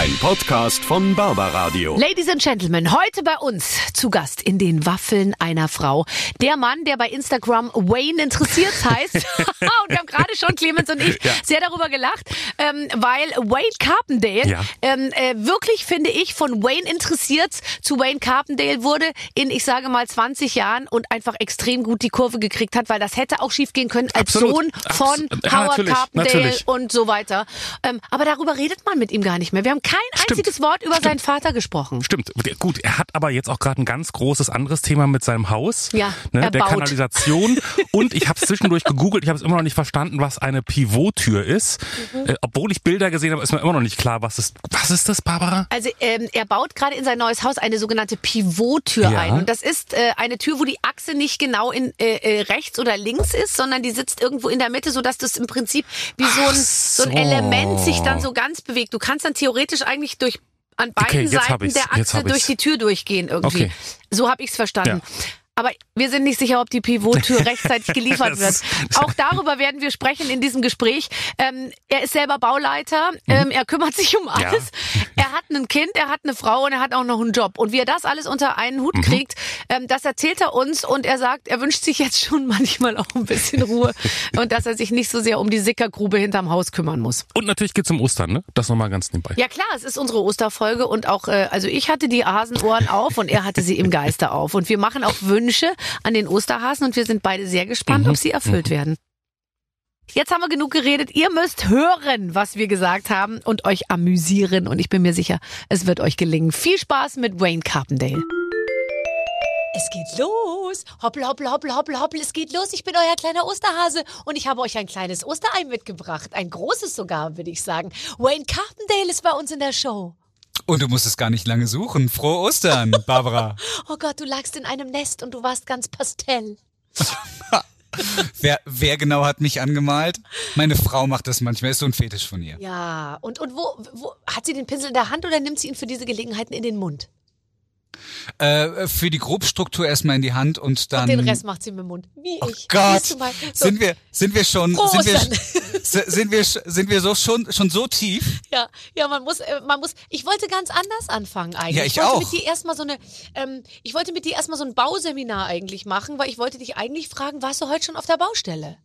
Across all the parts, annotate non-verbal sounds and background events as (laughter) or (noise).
Ein Podcast von Barbaradio. Ladies and Gentlemen, heute bei uns zu Gast in den Waffeln einer Frau. Der Mann, der bei Instagram Wayne interessiert heißt. (laughs) (laughs) und wir haben gerade schon, Clemens und ich, Ja. sehr darüber gelacht, ähm, weil Wayne Carpendale Ja. ähm, äh, wirklich, finde ich, von Wayne interessiert zu Wayne Carpendale wurde in, ich sage mal, 20 Jahren und einfach extrem gut die Kurve gekriegt hat, weil das hätte auch schief gehen können als Absolut. Sohn von Abs- ja, Howard natürlich, Carpendale natürlich. und so weiter. Ähm, aber darüber redet man mit ihm gar nicht mehr. Wir haben kein Stimmt. einziges Wort über seinen Vater gesprochen. Stimmt. Gut, er hat aber jetzt auch gerade ein ganz großes anderes Thema mit seinem Haus. Ja, ne, er der baut. Kanalisation. (laughs) Und ich habe es zwischendurch gegoogelt, ich habe es immer noch nicht verstanden, was eine Pivottür ist. Mhm. Äh, obwohl ich Bilder gesehen habe, ist mir immer noch nicht klar, was ist. Was ist das, Barbara? Also ähm, er baut gerade in sein neues Haus eine sogenannte Pivottür Ja. ein. Und das ist äh, eine Tür, wo die Achse nicht genau in äh, äh, rechts oder links ist, sondern die sitzt irgendwo in der Mitte, sodass das im Prinzip wie so ein, so ein so. Element sich dann so ganz bewegt. Du kannst dann theoretisch eigentlich durch an beiden Okay, Seiten der Achse durch die Tür durchgehen irgendwie. Okay. So habe ich es verstanden. Ja. Aber wir sind nicht sicher, ob die Pivottür (laughs) rechtzeitig geliefert wird. Auch darüber werden wir sprechen in diesem Gespräch. Ähm, er ist selber Bauleiter. Ähm, er kümmert sich um Mhm. Ja. alles. Er hat ein Kind, er hat eine Frau und er hat auch noch einen Job. Und wie er das alles unter einen Hut Mhm. kriegt, ähm, das erzählt er uns und er sagt, er wünscht sich jetzt schon manchmal auch ein bisschen Ruhe und dass er sich nicht so sehr um die Sickergrube hinterm Haus kümmern muss. Und natürlich geht's um Ostern, ne? Das nochmal ganz nebenbei. Ja klar, es ist unsere Osterfolge und auch, äh, also ich hatte die Hasenohren auf und er hatte sie im Geiste auf. Und wir machen auch Wünsche an den Osterhasen und wir sind beide sehr gespannt, ob sie erfüllt werden. Jetzt haben wir genug geredet. Ihr müsst hören, was wir gesagt haben und euch amüsieren. Und ich bin mir sicher, es wird euch gelingen. Viel Spaß mit Wayne Carpendale. Es geht los. Hoppel, hoppel, hoppel, hoppel, hoppel. Es geht los. Ich bin euer kleiner Osterhase und ich habe euch ein kleines Osterei mitgebracht. Ein großes sogar, würde ich sagen. Wayne Carpendale ist bei uns in der Show. Und du musst es gar nicht lange suchen. Frohe Ostern, (laughs) Barbara. Oh Gott, du lagst in einem Nest und du warst ganz pastell. (laughs) wer, wer genau hat mich angemalt? Meine Frau macht das manchmal. Ist so ein Fetisch von ihr. Ja, und, und wo, wo hat sie den Pinsel in der Hand oder nimmt sie ihn für diese Gelegenheiten in den Mund? Äh, für die Grobstruktur erstmal in die Hand und dann. Und den Rest macht sie mit dem Mund. Wie Oh ich. Gott? So, sind wir, sind wir schon, Frohe sind wir, sind wir, sind wir so schon, schon so tief? (laughs) Ja, ja, man muss, äh, man muss. Ich wollte ganz anders anfangen eigentlich. Ja, ich wollte auch. mit dir erstmal so eine, ähm, ich wollte mit dir erstmal so ein Bauseminar eigentlich machen, weil ich wollte dich eigentlich fragen, warst du heute schon auf der Baustelle?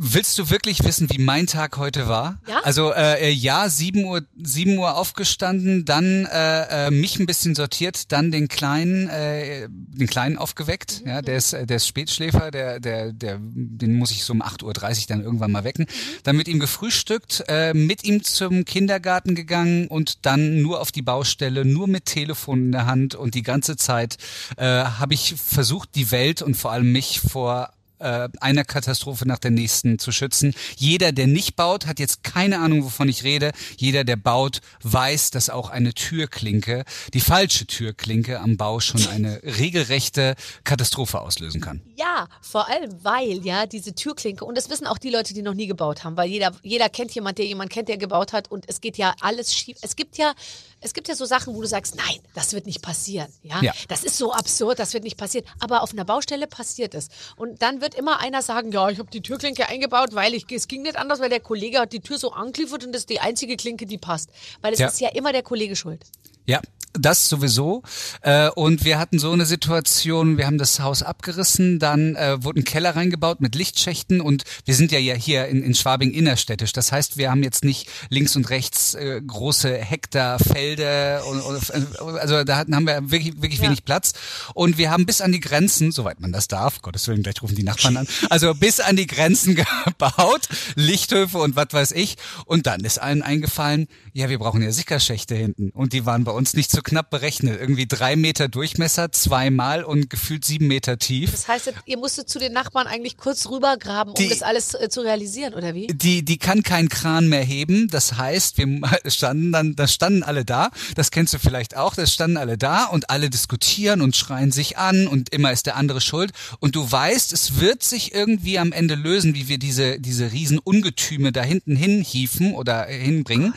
Willst du wirklich wissen, wie mein Tag heute war? Ja? Also äh, äh, ja, 7 Uhr, 7 Uhr aufgestanden, dann äh, äh, mich ein bisschen sortiert, dann den kleinen, äh, den kleinen aufgeweckt. Mhm. Ja, der ist, äh, der ist Spätschläfer, der, der, der, den muss ich so um 8.30 Uhr dann irgendwann mal wecken. Mhm. Dann mit ihm gefrühstückt, äh, mit ihm zum Kindergarten gegangen und dann nur auf die Baustelle, nur mit Telefon in der Hand und die ganze Zeit äh, habe ich versucht, die Welt und vor allem mich vor äh, einer Katastrophe nach der nächsten zu schützen. Jeder, der nicht baut, hat jetzt keine Ahnung, wovon ich rede. Jeder, der baut, weiß, dass auch eine Türklinke, die falsche Türklinke am Bau schon eine regelrechte Katastrophe auslösen kann. Ja, vor allem, weil ja diese Türklinke, und das wissen auch die Leute, die noch nie gebaut haben, weil jeder, jeder kennt jemand, der jemand kennt, der gebaut hat und es geht ja alles schief. Es gibt ja, es gibt ja so Sachen, wo du sagst, nein, das wird nicht passieren. Ja, Ja. das ist so absurd, das wird nicht passieren. Aber auf einer Baustelle passiert es. Und dann wird immer einer sagen, ja, ich habe die Türklinke eingebaut, weil ich, es ging nicht anders, weil der Kollege hat die Tür so angeliefert und das ist die einzige Klinke, die passt. Weil es Ja. ist ja immer der Kollege schuld. Ja, das sowieso. Äh, und wir hatten so eine Situation, wir haben das Haus abgerissen, dann äh, wurde ein Keller reingebaut mit Lichtschächten und wir sind ja, ja hier in, in Schwabing innerstädtisch. Das heißt, wir haben jetzt nicht links und rechts äh, große Hektar Felder und, und also da hatten, haben wir wirklich, wirklich wenig Platz. Und wir haben bis an die Grenzen, soweit man das darf, Gottes Willen, gleich rufen die Nachbarn an, also bis an die Grenzen (laughs) gebaut, Lichthöfe und was weiß ich. Und dann ist allen eingefallen, ja, wir brauchen ja Sickerschächte hinten. Und die waren bei uns nicht so knapp berechnet. Irgendwie drei Meter Durchmesser, zweimal und gefühlt sieben Meter tief. Das heißt, ihr musstet zu den Nachbarn eigentlich kurz rübergraben, um Die- das alles äh, zu realisieren, oder wie? Die, die kann keinen Kran mehr heben. Das heißt, wir (laughs) standen dann, da standen alle da. Das kennst du vielleicht auch. Da standen alle da und alle diskutieren und schreien sich an und immer ist der andere schuld. Und du weißt, es wird sich irgendwie am Ende lösen, wie wir diese, diese riesen Ungetüme da hinten hinhieven oder hinbringen.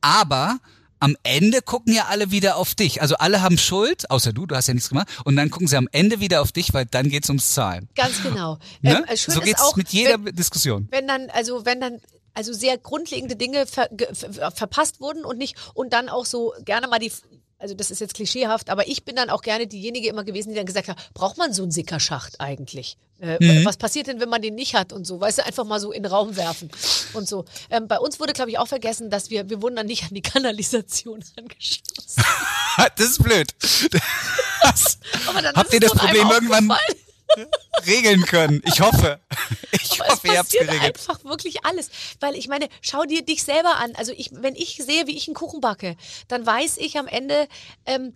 Aber am Ende gucken ja alle wieder auf dich. Also alle haben Schuld, außer du, du hast ja nichts gemacht. Und dann gucken sie am Ende wieder auf dich, weil dann geht's ums Zahlen. Ganz genau. Ne? Ähm, so geht's auch, mit jeder wenn, Diskussion. wenn dann, also wenn dann also sehr grundlegende Dinge ver, ver, verpasst wurden und nicht und dann auch so gerne mal die also das ist jetzt klischeehaft, aber ich bin dann auch gerne diejenige immer gewesen, die dann gesagt hat, braucht man so einen Sickerschacht eigentlich? Äh, Mhm. Was passiert denn, wenn man den nicht hat und so? Weißt du, einfach mal so in den Raum werfen und so. Ähm, bei uns wurde, glaube ich, auch vergessen, dass wir, wir wurden dann nicht an die Kanalisation (laughs) angeschlossen. (laughs) das ist blöd. Das Habt ihr das Problem irgendwann (laughs) regeln können? Ich hoffe. Ich Aber hoffe, es ihr passiert geregelt. einfach wirklich alles. Weil ich meine, schau dir dich selber an. Also ich, wenn ich sehe, wie ich einen Kuchen backe, dann weiß ich am Ende, ähm,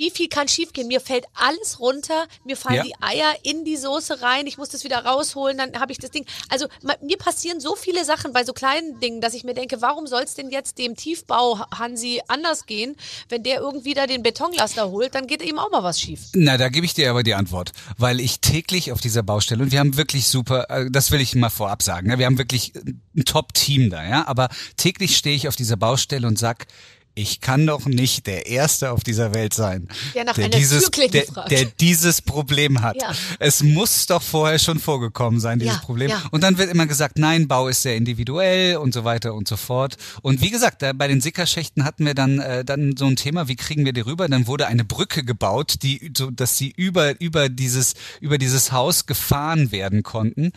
wie viel kann schiefgehen? Mir fällt alles runter, mir fallen Ja. die Eier in die Soße rein, ich muss das wieder rausholen, dann habe ich das Ding. Also mir passieren so viele Sachen bei so kleinen Dingen, dass ich mir denke, warum soll es denn jetzt dem Tiefbau Hansi anders gehen, wenn der irgendwie da den Betonlaster holt, dann geht ihm auch mal was schief. Na, da gebe ich dir aber die Antwort, weil ich täglich auf dieser Baustelle und wir haben wirklich super, äh, das will ich mal vorab sagen, ne, wir haben wirklich ein Top-Team da, ja, aber täglich stehe ich auf dieser Baustelle und sag, ich kann doch nicht der Erste auf dieser Welt sein, Der nach einer dieses, der, der dieses Problem hat. Ja. Es muss doch vorher schon vorgekommen sein, dieses Ja, Problem. ja. Und dann wird immer gesagt, nein, Bau ist sehr individuell und so weiter und so fort. Und wie gesagt, bei den Sickerschächten hatten wir dann äh, dann so ein Thema, wie kriegen wir die rüber? Dann wurde eine Brücke gebaut, die so, dass sie über über dieses über dieses Haus gefahren werden konnten.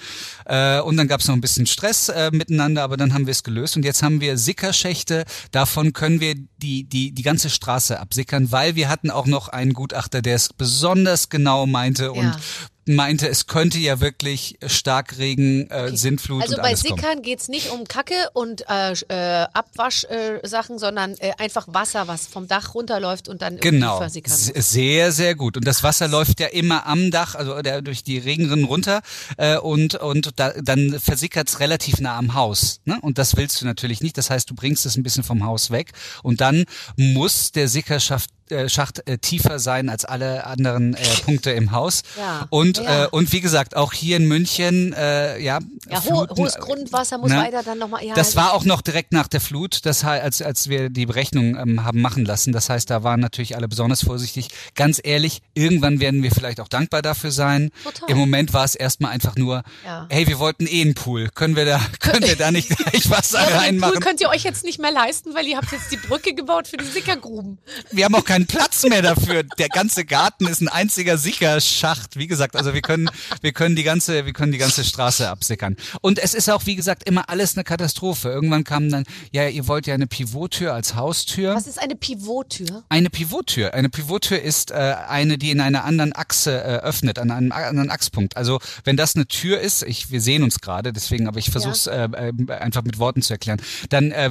Äh, und dann gab es noch ein bisschen Stress äh, miteinander, aber dann haben wir es gelöst. Und jetzt haben wir Sickerschächte. Davon können wir die die die ganze Straße absickern, weil wir hatten auch noch einen Gutachter, der es besonders genau meinte und Ja. Meinte, es könnte ja wirklich Starkregen, äh, Sintflut Also und bei alles kommen. Sickern geht's nicht um Kacke und äh, äh, Abwaschsachen, äh, sondern äh, einfach Wasser, was vom Dach runterläuft und dann Genau, versickern muss. sehr, sehr gut. Und das Wasser läuft ja immer am Dach, also der, durch die Regenrinnen runter äh, und und da, dann versickert's relativ nah am Haus. Ne? Und das willst du natürlich nicht. Das heißt, du bringst es ein bisschen vom Haus weg und dann muss der Sickerschaft äh, Schacht äh, tiefer sein als alle anderen äh, (laughs) Punkte im Haus. Ja, Und ja. Äh, und wie gesagt, auch hier in München, äh, ja, Ja, ho Fluten, hohes Grundwasser muss ne? weiter dann nochmal. Ja, Das war auch noch direkt nach der Flut, das als, als wir die Berechnung ähm, haben machen lassen. Das heißt, da waren natürlich alle besonders vorsichtig. Ganz ehrlich, irgendwann werden wir vielleicht auch dankbar dafür sein. Total. Im Moment war es erstmal einfach nur, Ja. hey, wir wollten eh einen Pool. Können wir da, (laughs) können wir da nicht (laughs) gleich Wasser ja, den Pool reinmachen? könnt ihr euch jetzt nicht mehr leisten, weil ihr habt jetzt die Brücke gebaut für die Sickergruben. Wir haben auch keinen Platz mehr dafür. Der ganze Garten ist ein einziger Sickerschacht. Wie gesagt, also wir können, wir können die ganze, wir können die ganze Straße absickern. Und es ist auch, wie gesagt, immer alles eine Katastrophe. Irgendwann kam dann, ja, ihr wollt ja eine Pivottür als Haustür. Was ist eine Pivottür? Eine Pivottür. Eine Pivottür ist äh, eine, die in einer anderen Achse äh, öffnet, an einem anderen Achspunkt. Also wenn das eine Tür ist, ich, wir sehen uns gerade, deswegen, aber ich versuche es äh, äh, einfach mit Worten zu erklären. Dann äh,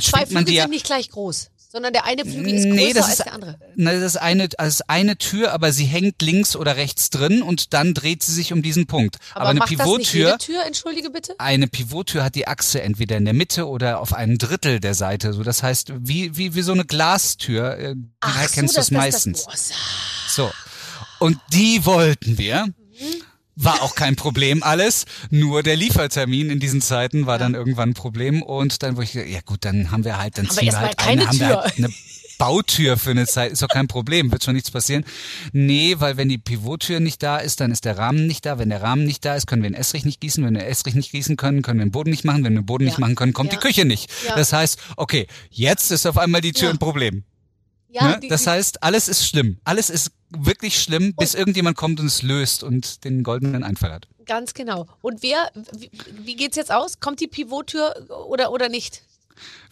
schwingt man die ja. sind nicht gleich groß, sondern der eine Flügel ist größer Nee, das als ist, der andere. na, das ist eine, das ist eine Tür, aber sie hängt links oder rechts drin und dann dreht sie sich um diesen Punkt. Aber, eine das nicht jede Pivottür, Tür, entschuldige bitte? eine Pivottür hat die Achse entweder in der Mitte oder auf einem Drittel der Seite. So, das heißt, wie, wie, wie so eine Glastür, äh, daher kennst du es meistens. boah, sa- So. Und die wollten wir. War auch kein Problem alles, nur der Liefertermin in diesen Zeiten war dann irgendwann ein Problem und dann wurde ich, ja gut, dann haben wir halt, dann Haben ziehen wir halt keine eine, haben wir Tür. halt eine Bautür für eine Zeit, ist doch kein Problem, wird schon nichts passieren. Nee, weil wenn die Pivottür nicht da ist, dann ist der Rahmen nicht da. Wenn der Rahmen nicht da ist, können wir den Estrich nicht gießen. Wenn wir den Estrich nicht gießen können, können wir den Boden nicht machen. Wenn wir den Boden nicht Ja. machen können, kommt Ja. die Küche nicht. Ja. Das heißt, okay, jetzt ist auf einmal die Tür Ja. ein Problem. Ja, ne? die, das heißt, alles ist schlimm. Alles ist wirklich schlimm, bis irgendjemand kommt und es löst und den goldenen Einfall hat. ganz genau. Und wer, wie, wie geht's jetzt aus? Kommt die Pivottür oder, oder nicht?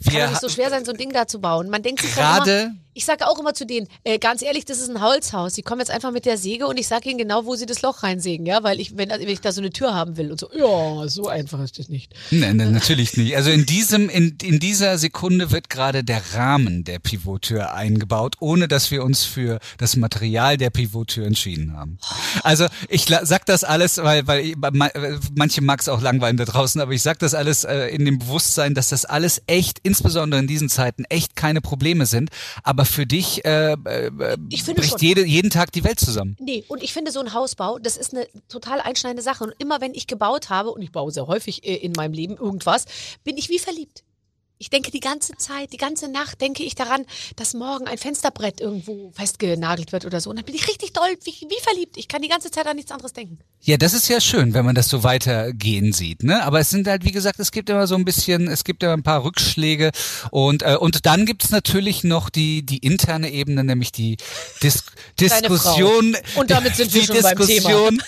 Kann Wir doch nicht so schwer sein, so ein Ding da zu bauen. Man denkt sich Gerade- immer, ich sage auch immer zu denen, äh, ganz ehrlich, das ist ein Holzhaus. Sie kommen jetzt einfach mit der Säge und ich sage ihnen genau, wo sie das Loch reinsägen, ja, weil ich, wenn, wenn ich da so eine Tür haben will und so, ja, so einfach ist das nicht. Nein, nein, natürlich nicht. Also in diesem, in, in dieser Sekunde wird gerade der Rahmen der Pivottür eingebaut, ohne dass wir uns für das Material der Pivottür entschieden haben. Also ich sag das alles, weil, weil ich, ma- manche mag es auch langweilen da draußen, aber ich sag das alles äh, in dem Bewusstsein, dass das alles echt, insbesondere in diesen Zeiten, echt keine Probleme sind. Aber für dich äh, äh, bricht jede, jeden Tag die Welt zusammen. Nee, und ich finde so ein Hausbau, das ist eine total einschneidende Sache. Und immer wenn ich gebaut habe, und ich baue sehr häufig äh, in meinem Leben irgendwas, bin ich wie verliebt. Ich denke die ganze Zeit, die ganze Nacht denke ich daran, dass morgen ein Fensterbrett irgendwo festgenagelt wird oder so. Und dann bin ich richtig doll, wie, wie verliebt. Ich kann die ganze Zeit an nichts anderes denken. Ja, das ist ja schön, wenn man das so weitergehen sieht, ne? Aber es sind halt, wie gesagt, es gibt immer so ein bisschen, es gibt ja ein paar Rückschläge und äh, und dann gibt's natürlich noch die die interne Ebene, nämlich die Dis Diskussion. Und damit sind wir die schon beim Diskussion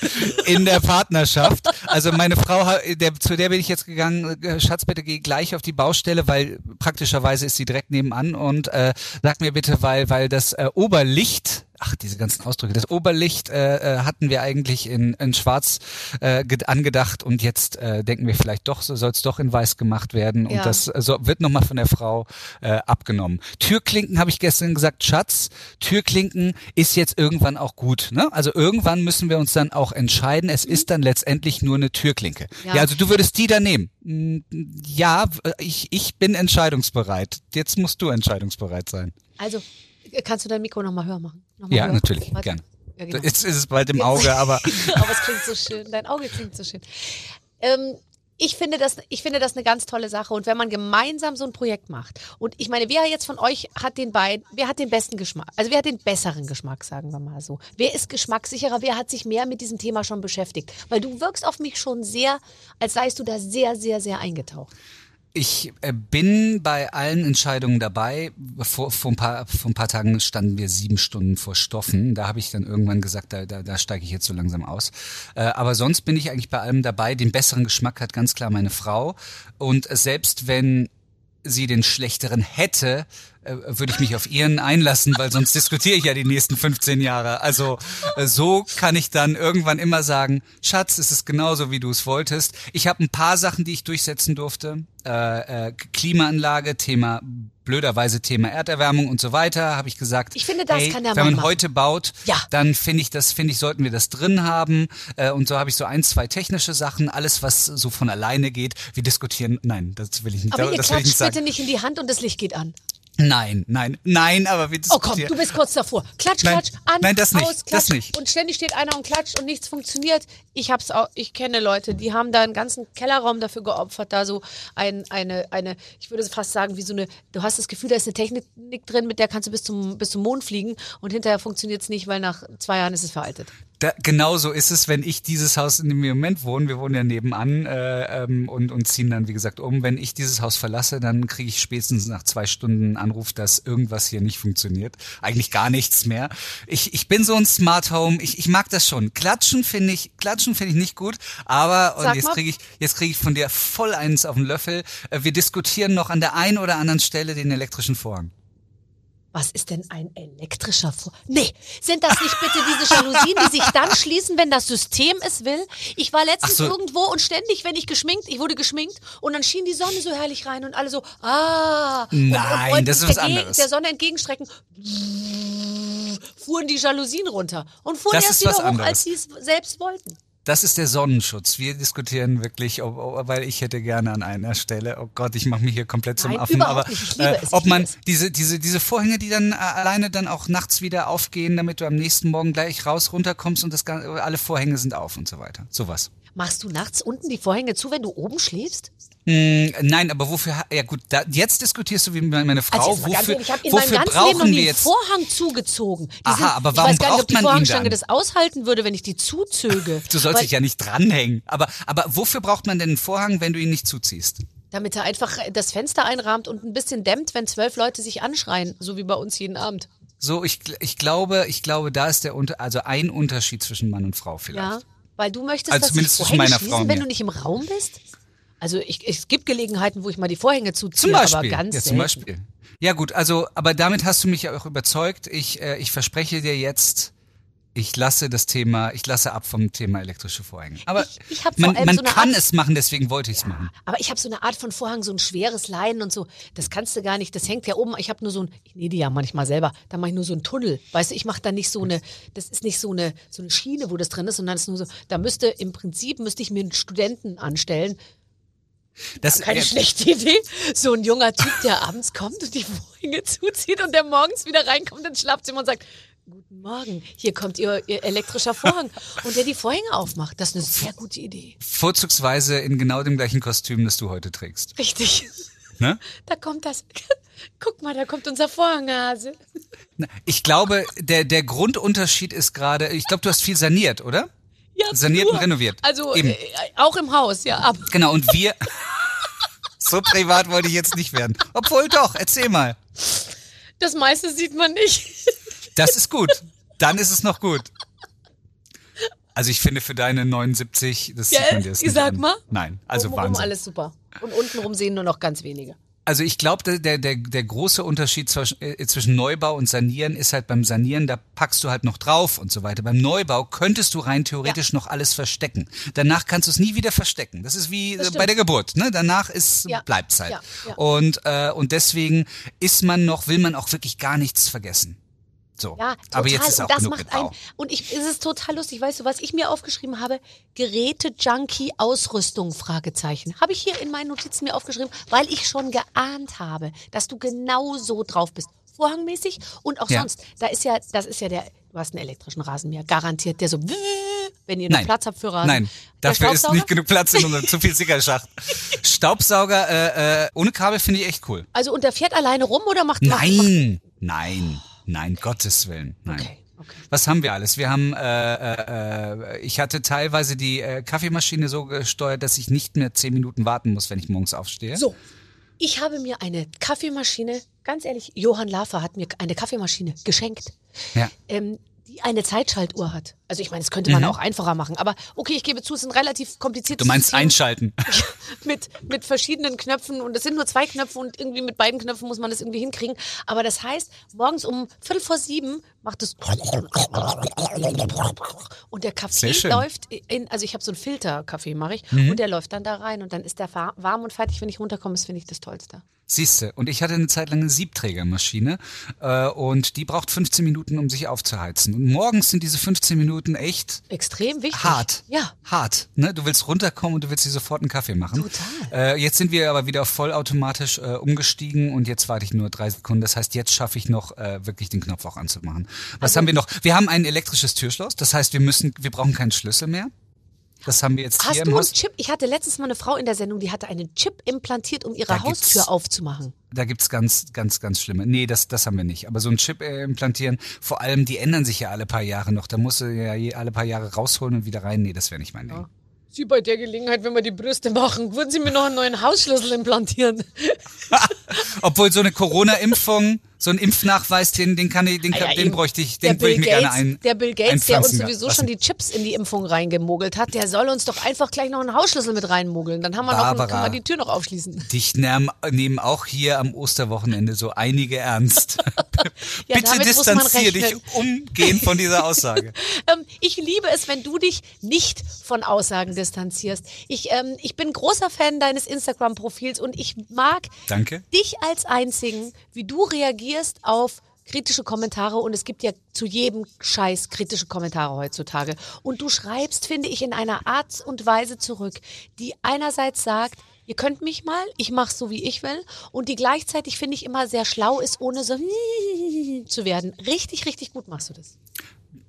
in der Partnerschaft. (laughs) Also meine Frau, der, zu der bin ich jetzt gegangen, äh, Schatz, bitte geh gleich auf die Baustelle, weil praktischerweise ist sie direkt nebenan und äh, sag mir bitte, weil weil das äh, Oberlicht Ach, diese ganzen Ausdrücke. Das Oberlicht äh, äh, hatten wir eigentlich in, in Schwarz äh, ged- angedacht und jetzt äh, denken wir vielleicht doch, so soll es doch in Weiß gemacht werden und Ja. das äh, so, wird nochmal von der Frau äh, abgenommen. Türklinken habe ich gestern gesagt, Schatz, Türklinken ist jetzt irgendwann auch gut. Ne? Also irgendwann müssen wir uns dann auch entscheiden. Es ist dann letztendlich nur eine Türklinke. Ja, Ja. also du würdest die da nehmen. Mm, Ja, ich, ich bin entscheidungsbereit. Jetzt musst du entscheidungsbereit sein. Also, kannst du dein Mikro nochmal höher machen? Noch Ja, höher? natürlich, Warte. gern. Ja, genau. Jetzt ist es bald im Auge, (laughs) aber aber es klingt so schön. Dein Auge klingt so schön. Ähm, ich finde, das, ich finde das eine ganz tolle Sache. Und wenn man gemeinsam so ein Projekt macht, und ich meine, wer jetzt von euch hat den beiden, wer hat den besten Geschmack? Also wer hat den besseren Geschmack, sagen wir mal so? Wer ist geschmackssicherer? Wer hat sich mehr mit diesem Thema schon beschäftigt? Weil du wirkst auf mich schon sehr, als seist du da sehr, sehr, sehr eingetaucht. Ich äh, bin bei allen Entscheidungen dabei. Vor, vor, ein paar, vor ein paar Tagen standen wir sieben Stunden vor Stoffen. Da habe ich dann irgendwann gesagt, da, da, da steige ich jetzt so langsam aus. Äh, aber sonst bin ich eigentlich bei allem dabei. Den besseren Geschmack hat ganz klar meine Frau. Und selbst wenn sie den schlechteren hätte, äh, würde ich mich auf ihren einlassen, weil sonst diskutiere ich ja die nächsten 15 Jahre. Also äh, so kann ich dann irgendwann immer sagen, Schatz, es ist genauso, wie du es wolltest. Ich habe ein paar Sachen, die ich durchsetzen durfte. Äh, äh, Klimaanlage, Thema blöderweise Thema Erderwärmung und so weiter, habe ich gesagt. Ich finde, das ey, kann der Wenn man machen. heute baut, Ja. dann finde ich das, finde ich, sollten wir das drin haben. Äh, und so habe ich so ein, zwei technische Sachen, alles, was so von alleine geht. Wir diskutieren, nein, das will ich nicht, Aber ihr das will ich klatscht nicht bitte nicht in die Hand und das Licht geht an. Nein, nein, nein, aber wir Oh komm, diskutieren. du bist kurz davor. Klatsch, Nein, klatsch, an, nein, das nicht, aus, das klatsch. nicht. Und ständig steht einer und klatscht und nichts funktioniert. Ich hab's auch, ich kenne Leute, die haben da einen ganzen Kellerraum dafür geopfert, da so ein, eine, eine, ich würde fast sagen, wie so eine, du hast das Gefühl, da ist eine Technik drin, mit der kannst du bis zum, bis zum Mond fliegen und hinterher funktioniert's nicht, weil nach zwei Jahren ist es veraltet. Da, genau so ist es, wenn ich dieses Haus in dem wir im Moment wohnen, wir wohnen ja nebenan äh, ähm, und, und ziehen dann, wie gesagt, um. Wenn ich dieses Haus verlasse, dann kriege ich spätestens nach zwei Stunden einen Anruf, dass irgendwas hier nicht funktioniert. Eigentlich gar nichts mehr. Ich, ich bin so ein Smart Home, ich, ich mag das schon. Klatschen finde ich, klatschen finde ich nicht gut, aber und Sag jetzt kriege ich, jetzt kriege ich von dir voll eins auf den Löffel. Äh, wir diskutieren noch an der einen oder anderen Stelle den elektrischen Vorhang. Was ist denn ein elektrischer Vor... Nee, sind das nicht bitte diese Jalousien, die sich dann schließen, wenn das System es will? Ich war letztens so. irgendwo und ständig, wenn ich geschminkt, ich wurde geschminkt und dann schien die Sonne so herrlich rein und alle so, ah. und, Nein, und wollten das ist was dagegen- anderes. Der Sonne entgegenstrecken, fuhren die Jalousien runter und fuhren Das erst wieder hoch, anderes. als sie es selbst wollten. Das ist der Sonnenschutz. Wir diskutieren wirklich, ob, ob, weil ich hätte gerne an einer Stelle, oh Gott, ich mache mich hier komplett zum Nein, Affen, aber nicht. Äh, ob man es. diese diese diese Vorhänge, die dann äh, alleine dann auch nachts wieder aufgehen, damit du am nächsten Morgen gleich raus runterkommst und das alle Vorhänge sind auf und so weiter. Sowas. Machst du nachts unten die Vorhänge zu, wenn du oben schläfst? Hm, nein, aber wofür? Ja gut, da, jetzt diskutierst du wie meine Frau. Also mal ganz wofür ehrlich, ich habe in meinem wofür ganzen Leben noch brauchen nie wir jetzt? Vorhang zugezogen. Die Aha, sind, aber ich warum weiß gar nicht, ob braucht die man Vorhangstange das aushalten würde, wenn ich die zuzöge. (laughs) Du sollst Weil- dich ja nicht dranhängen. Aber aber wofür braucht man denn einen Vorhang, wenn du ihn nicht zuziehst? Damit er einfach das Fenster einrahmt und ein bisschen dämmt, wenn zwölf Leute sich anschreien, so wie bei uns jeden Abend. So, ich, ich glaube, ich glaube, da ist der Unter, also ein Unterschied zwischen Mann und Frau vielleicht. Ja, weil du möchtest, Also dass zumindest Vorhänge meiner Frau wenn du nicht im Raum bist. Also ich, es gibt Gelegenheiten, wo ich mal die Vorhänge zuziehe, Zum Beispiel. aber ganz ja, selten. zum Beispiel. Ja gut, also, aber damit hast du mich ja auch überzeugt. Ich, äh, ich verspreche dir jetzt, ich lasse das Thema, ich lasse ab vom Thema elektrische Vorhänge. Aber Ich- ich man, man so kann Art- es machen, deswegen wollte ich es machen. Aber ich habe so eine Art von Vorhang, so ein schweres Leinen und so. Das kannst du gar nicht. Das hängt ja oben. Ich habe nur so ein, ich nähe die ja manchmal selber. Da mache ich nur so einen Tunnel. Weißt du, ich mache da nicht so eine, das ist nicht so eine, so eine Schiene, wo das drin ist, sondern es ist nur so, da müsste, im Prinzip müsste ich mir einen Studenten anstellen. Das, Keine äh, schlechte Idee. So ein junger Typ, der (laughs) abends kommt und die Vorhänge zuzieht und der morgens wieder reinkommt ins Schlafzimmer und sagt, Guten Morgen, hier kommt Ihr, Ihr elektrischer Vorhang und der die Vorhänge aufmacht. Das ist eine sehr gute Idee. Vorzugsweise in genau dem gleichen Kostüm, das du heute trägst. Richtig. Ne? (laughs) Da kommt das. (laughs) Guck mal, da kommt unser Vorhanghase. Ich glaube, der, der Grundunterschied ist gerade, ich glaube, du hast viel saniert, oder? Ja, Saniert und renoviert. Also Eben. äh, auch im Haus, ja. Aber Genau, und wir. (laughs) so privat wollte ich jetzt nicht werden. Obwohl doch, erzähl mal. das meiste sieht man nicht. Das ist gut. Dann ist es noch gut. Also ich finde für deine 79, das Ja, sieht man dir jetzt ich nicht sag an. mal. Nein, also Obenrum Wahnsinn. alles super. Und untenrum sehen nur noch ganz wenige. Also ich glaube, der, der, der große Unterschied zwischen, äh, zwischen Neubau und Sanieren ist halt beim Sanieren, da packst du halt noch drauf und so weiter. Beim Neubau könntest du rein theoretisch noch alles verstecken. Danach kannst du es nie wieder verstecken. Das ist wie Das äh, bei der Geburt. Ne? Danach ist Ja. bleibt's halt. Ja, ja. Und, äh, und deswegen ist man noch, will man auch wirklich gar nichts vergessen. So. Ja, total. Aber jetzt ist auch und das macht mit ein Bau. und ich es ist total lustig, weißt du, was ich mir aufgeschrieben habe? Geräte Junkie Ausrüstung Fragezeichen. Habe ich hier in meinen Notizen mir aufgeschrieben, weil ich schon geahnt habe, dass du genau so drauf bist. Vorhangmäßig und auch Ja. sonst. Da ist ja, das ist ja der, du hast einen elektrischen Rasenmäher, garantiert, der so, (laughs) wenn ihr noch Nein. Platz habt für Rasen. Nein, Der dafür ist nicht genug Platz in unserem zu viel Sickerschacht. (laughs) Staubsauger äh, äh, ohne Kabel finde ich echt cool. Also und der fährt alleine rum oder macht macht- Nein, nein, nein, Gottes Willen, nein. Okay, okay. Was haben wir alles? Wir haben, äh, äh, äh, ich hatte teilweise die äh, Kaffeemaschine so gesteuert, dass ich nicht mehr zehn Minuten warten muss, wenn ich morgens aufstehe. So, ich habe mir eine Kaffeemaschine, ganz ehrlich, Johann Lafer hat mir eine Kaffeemaschine geschenkt, Ja. ähm, die eine Zeitschaltuhr hat. Also ich meine, das könnte man auch einfacher machen, aber okay, ich gebe zu, es ist ein relativ kompliziertes Du meinst System einschalten. (laughs) mit, mit verschiedenen Knöpfen und es sind nur zwei Knöpfe und irgendwie mit beiden Knöpfen muss man das irgendwie hinkriegen. Aber das heißt, morgens um Viertel vor sieben macht es (laughs) und der Kaffee läuft in, also ich habe so einen Filterkaffee mache ich Mhm. und der läuft dann da rein und dann ist der warm und fertig, wenn ich runterkomme, das finde ich das Tollste. Siehste, und ich hatte eine Zeit lang eine Siebträgermaschine äh, und die braucht 15 Minuten, um sich aufzuheizen. Und morgens sind diese 15 Minuten echt Extrem wichtig. hart. Ja. Hart. Ne? Du willst runterkommen und du willst dir sofort einen Kaffee machen. Total. Äh, jetzt sind wir aber wieder vollautomatisch äh, umgestiegen und jetzt warte ich nur drei Sekunden. Das heißt, jetzt schaffe ich noch äh, wirklich den Knopf auch anzumachen. Was Also haben wir noch? Wir haben ein elektrisches Türschloss. Das heißt, wir müssen, wir brauchen keinen Schlüssel mehr. Das haben wir jetzt Hast hier du im Haus. Chip? Ich hatte letztens mal eine Frau in der Sendung, die hatte einen Chip implantiert, um ihre Da Haustür aufzumachen. Da gibt's ganz, ganz, ganz schlimme. Nee, das, das haben wir nicht. Aber so ein Chip äh, implantieren, vor allem, die ändern sich ja alle paar Jahre noch. Da musst du ja je, alle paar Jahre rausholen und wieder rein. Nee, das wäre nicht mein Ding. Sie bei der Gelegenheit, wenn wir die Brüste machen, würden Sie mir noch einen neuen Hausschlüssel implantieren? (laughs) (laughs) Obwohl so eine Corona-Impfung, so ein Impfnachweis, den, den kann ich, den, Ah ja, den bräuchte ich, den würde ich mir gerne Gates, ein. der Bill Gates, der uns sowieso lassen. schon die Chips in die Impfung reingemogelt hat, der soll uns doch einfach gleich noch einen Hausschlüssel mit reinmogeln. Dann haben wir noch, Barbara. können wir die Tür noch aufschließen. Dich nehmen, auch hier am Osterwochenende so einige ernst. (laughs) Ja, (laughs) Bitte distanziere dich umgehend von dieser Aussage. (laughs) Ähm, ich liebe es, wenn du dich nicht von Aussagen distanzierst. Ich, ähm, ich bin großer Fan deines Instagram-Profils und ich mag Danke. dich als einzigen, wie du reagierst auf kritische Kommentare und es gibt ja zu jedem Scheiß kritische Kommentare heutzutage. Und du schreibst, finde ich, in einer Art und Weise zurück, die einerseits sagt, ihr könnt mich mal, ich mache so, wie ich will und die gleichzeitig, finde ich, immer sehr schlau ist, ohne so (laughs) zu werden. Richtig, richtig gut machst du das.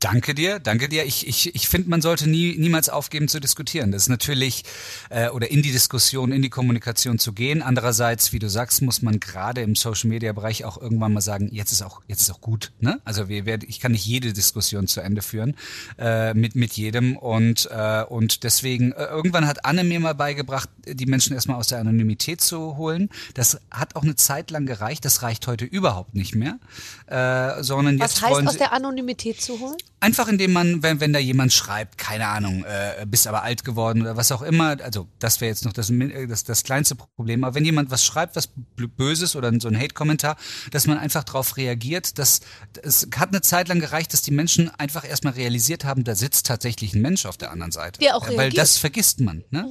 Danke dir, danke dir. Ich, ich, ich finde, man sollte nie, niemals aufgeben zu diskutieren. Das ist natürlich, äh, oder in die Diskussion, in die Kommunikation zu gehen. Andererseits, wie du sagst, muss man gerade im Social-Media-Bereich auch irgendwann mal sagen, jetzt ist auch, jetzt ist auch gut. Ne? Also wir werden, ich kann nicht jede Diskussion zu Ende führen äh, mit, mit jedem. Und, äh, und deswegen, äh, irgendwann hat Anne mir mal beigebracht, die Menschen erstmal aus der Anonymität zu holen. Das hat auch eine Zeit lang gereicht. Das reicht heute überhaupt nicht mehr. Äh, sondern Was jetzt heißt aus der Anonymität zu holen? Einfach indem man, wenn, wenn da jemand schreibt, keine Ahnung, äh, bist aber alt geworden oder was auch immer, also das wäre jetzt noch das, äh, das, das kleinste Problem, aber wenn jemand was schreibt, was Böses oder so ein Hate-Kommentar, dass man einfach darauf reagiert, dass es hat eine Zeit lang gereicht, dass die Menschen einfach erstmal realisiert haben, da sitzt tatsächlich ein Mensch auf der anderen Seite. Der auch Äh, Weil reagiert. das vergisst man. Ne?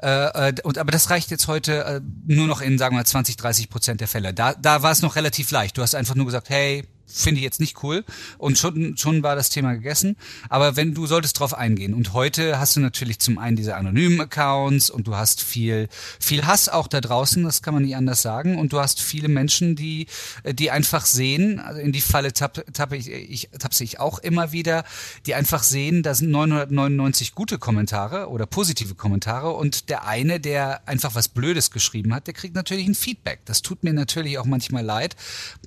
Äh, äh, und, aber das reicht jetzt heute äh, nur noch in, sagen wir mal, 20, 30 Prozent der Fälle. Da, da war es noch relativ leicht. Du hast einfach nur gesagt, hey, finde ich jetzt nicht cool. Und schon, schon war das Thema gegessen. Aber wenn du solltest drauf eingehen. Und heute hast du natürlich zum einen diese anonymen Accounts und du hast viel, viel Hass auch da draußen, das kann man nicht anders sagen. Und du hast viele Menschen, die, die einfach sehen, also in die Falle tappe, tappe ich, ich, tappe ich auch immer wieder, die einfach sehen, da sind 999 gute Kommentare oder positive Kommentare und der eine, der einfach was Blödes geschrieben hat, der kriegt natürlich ein Feedback. Das tut mir natürlich auch manchmal leid.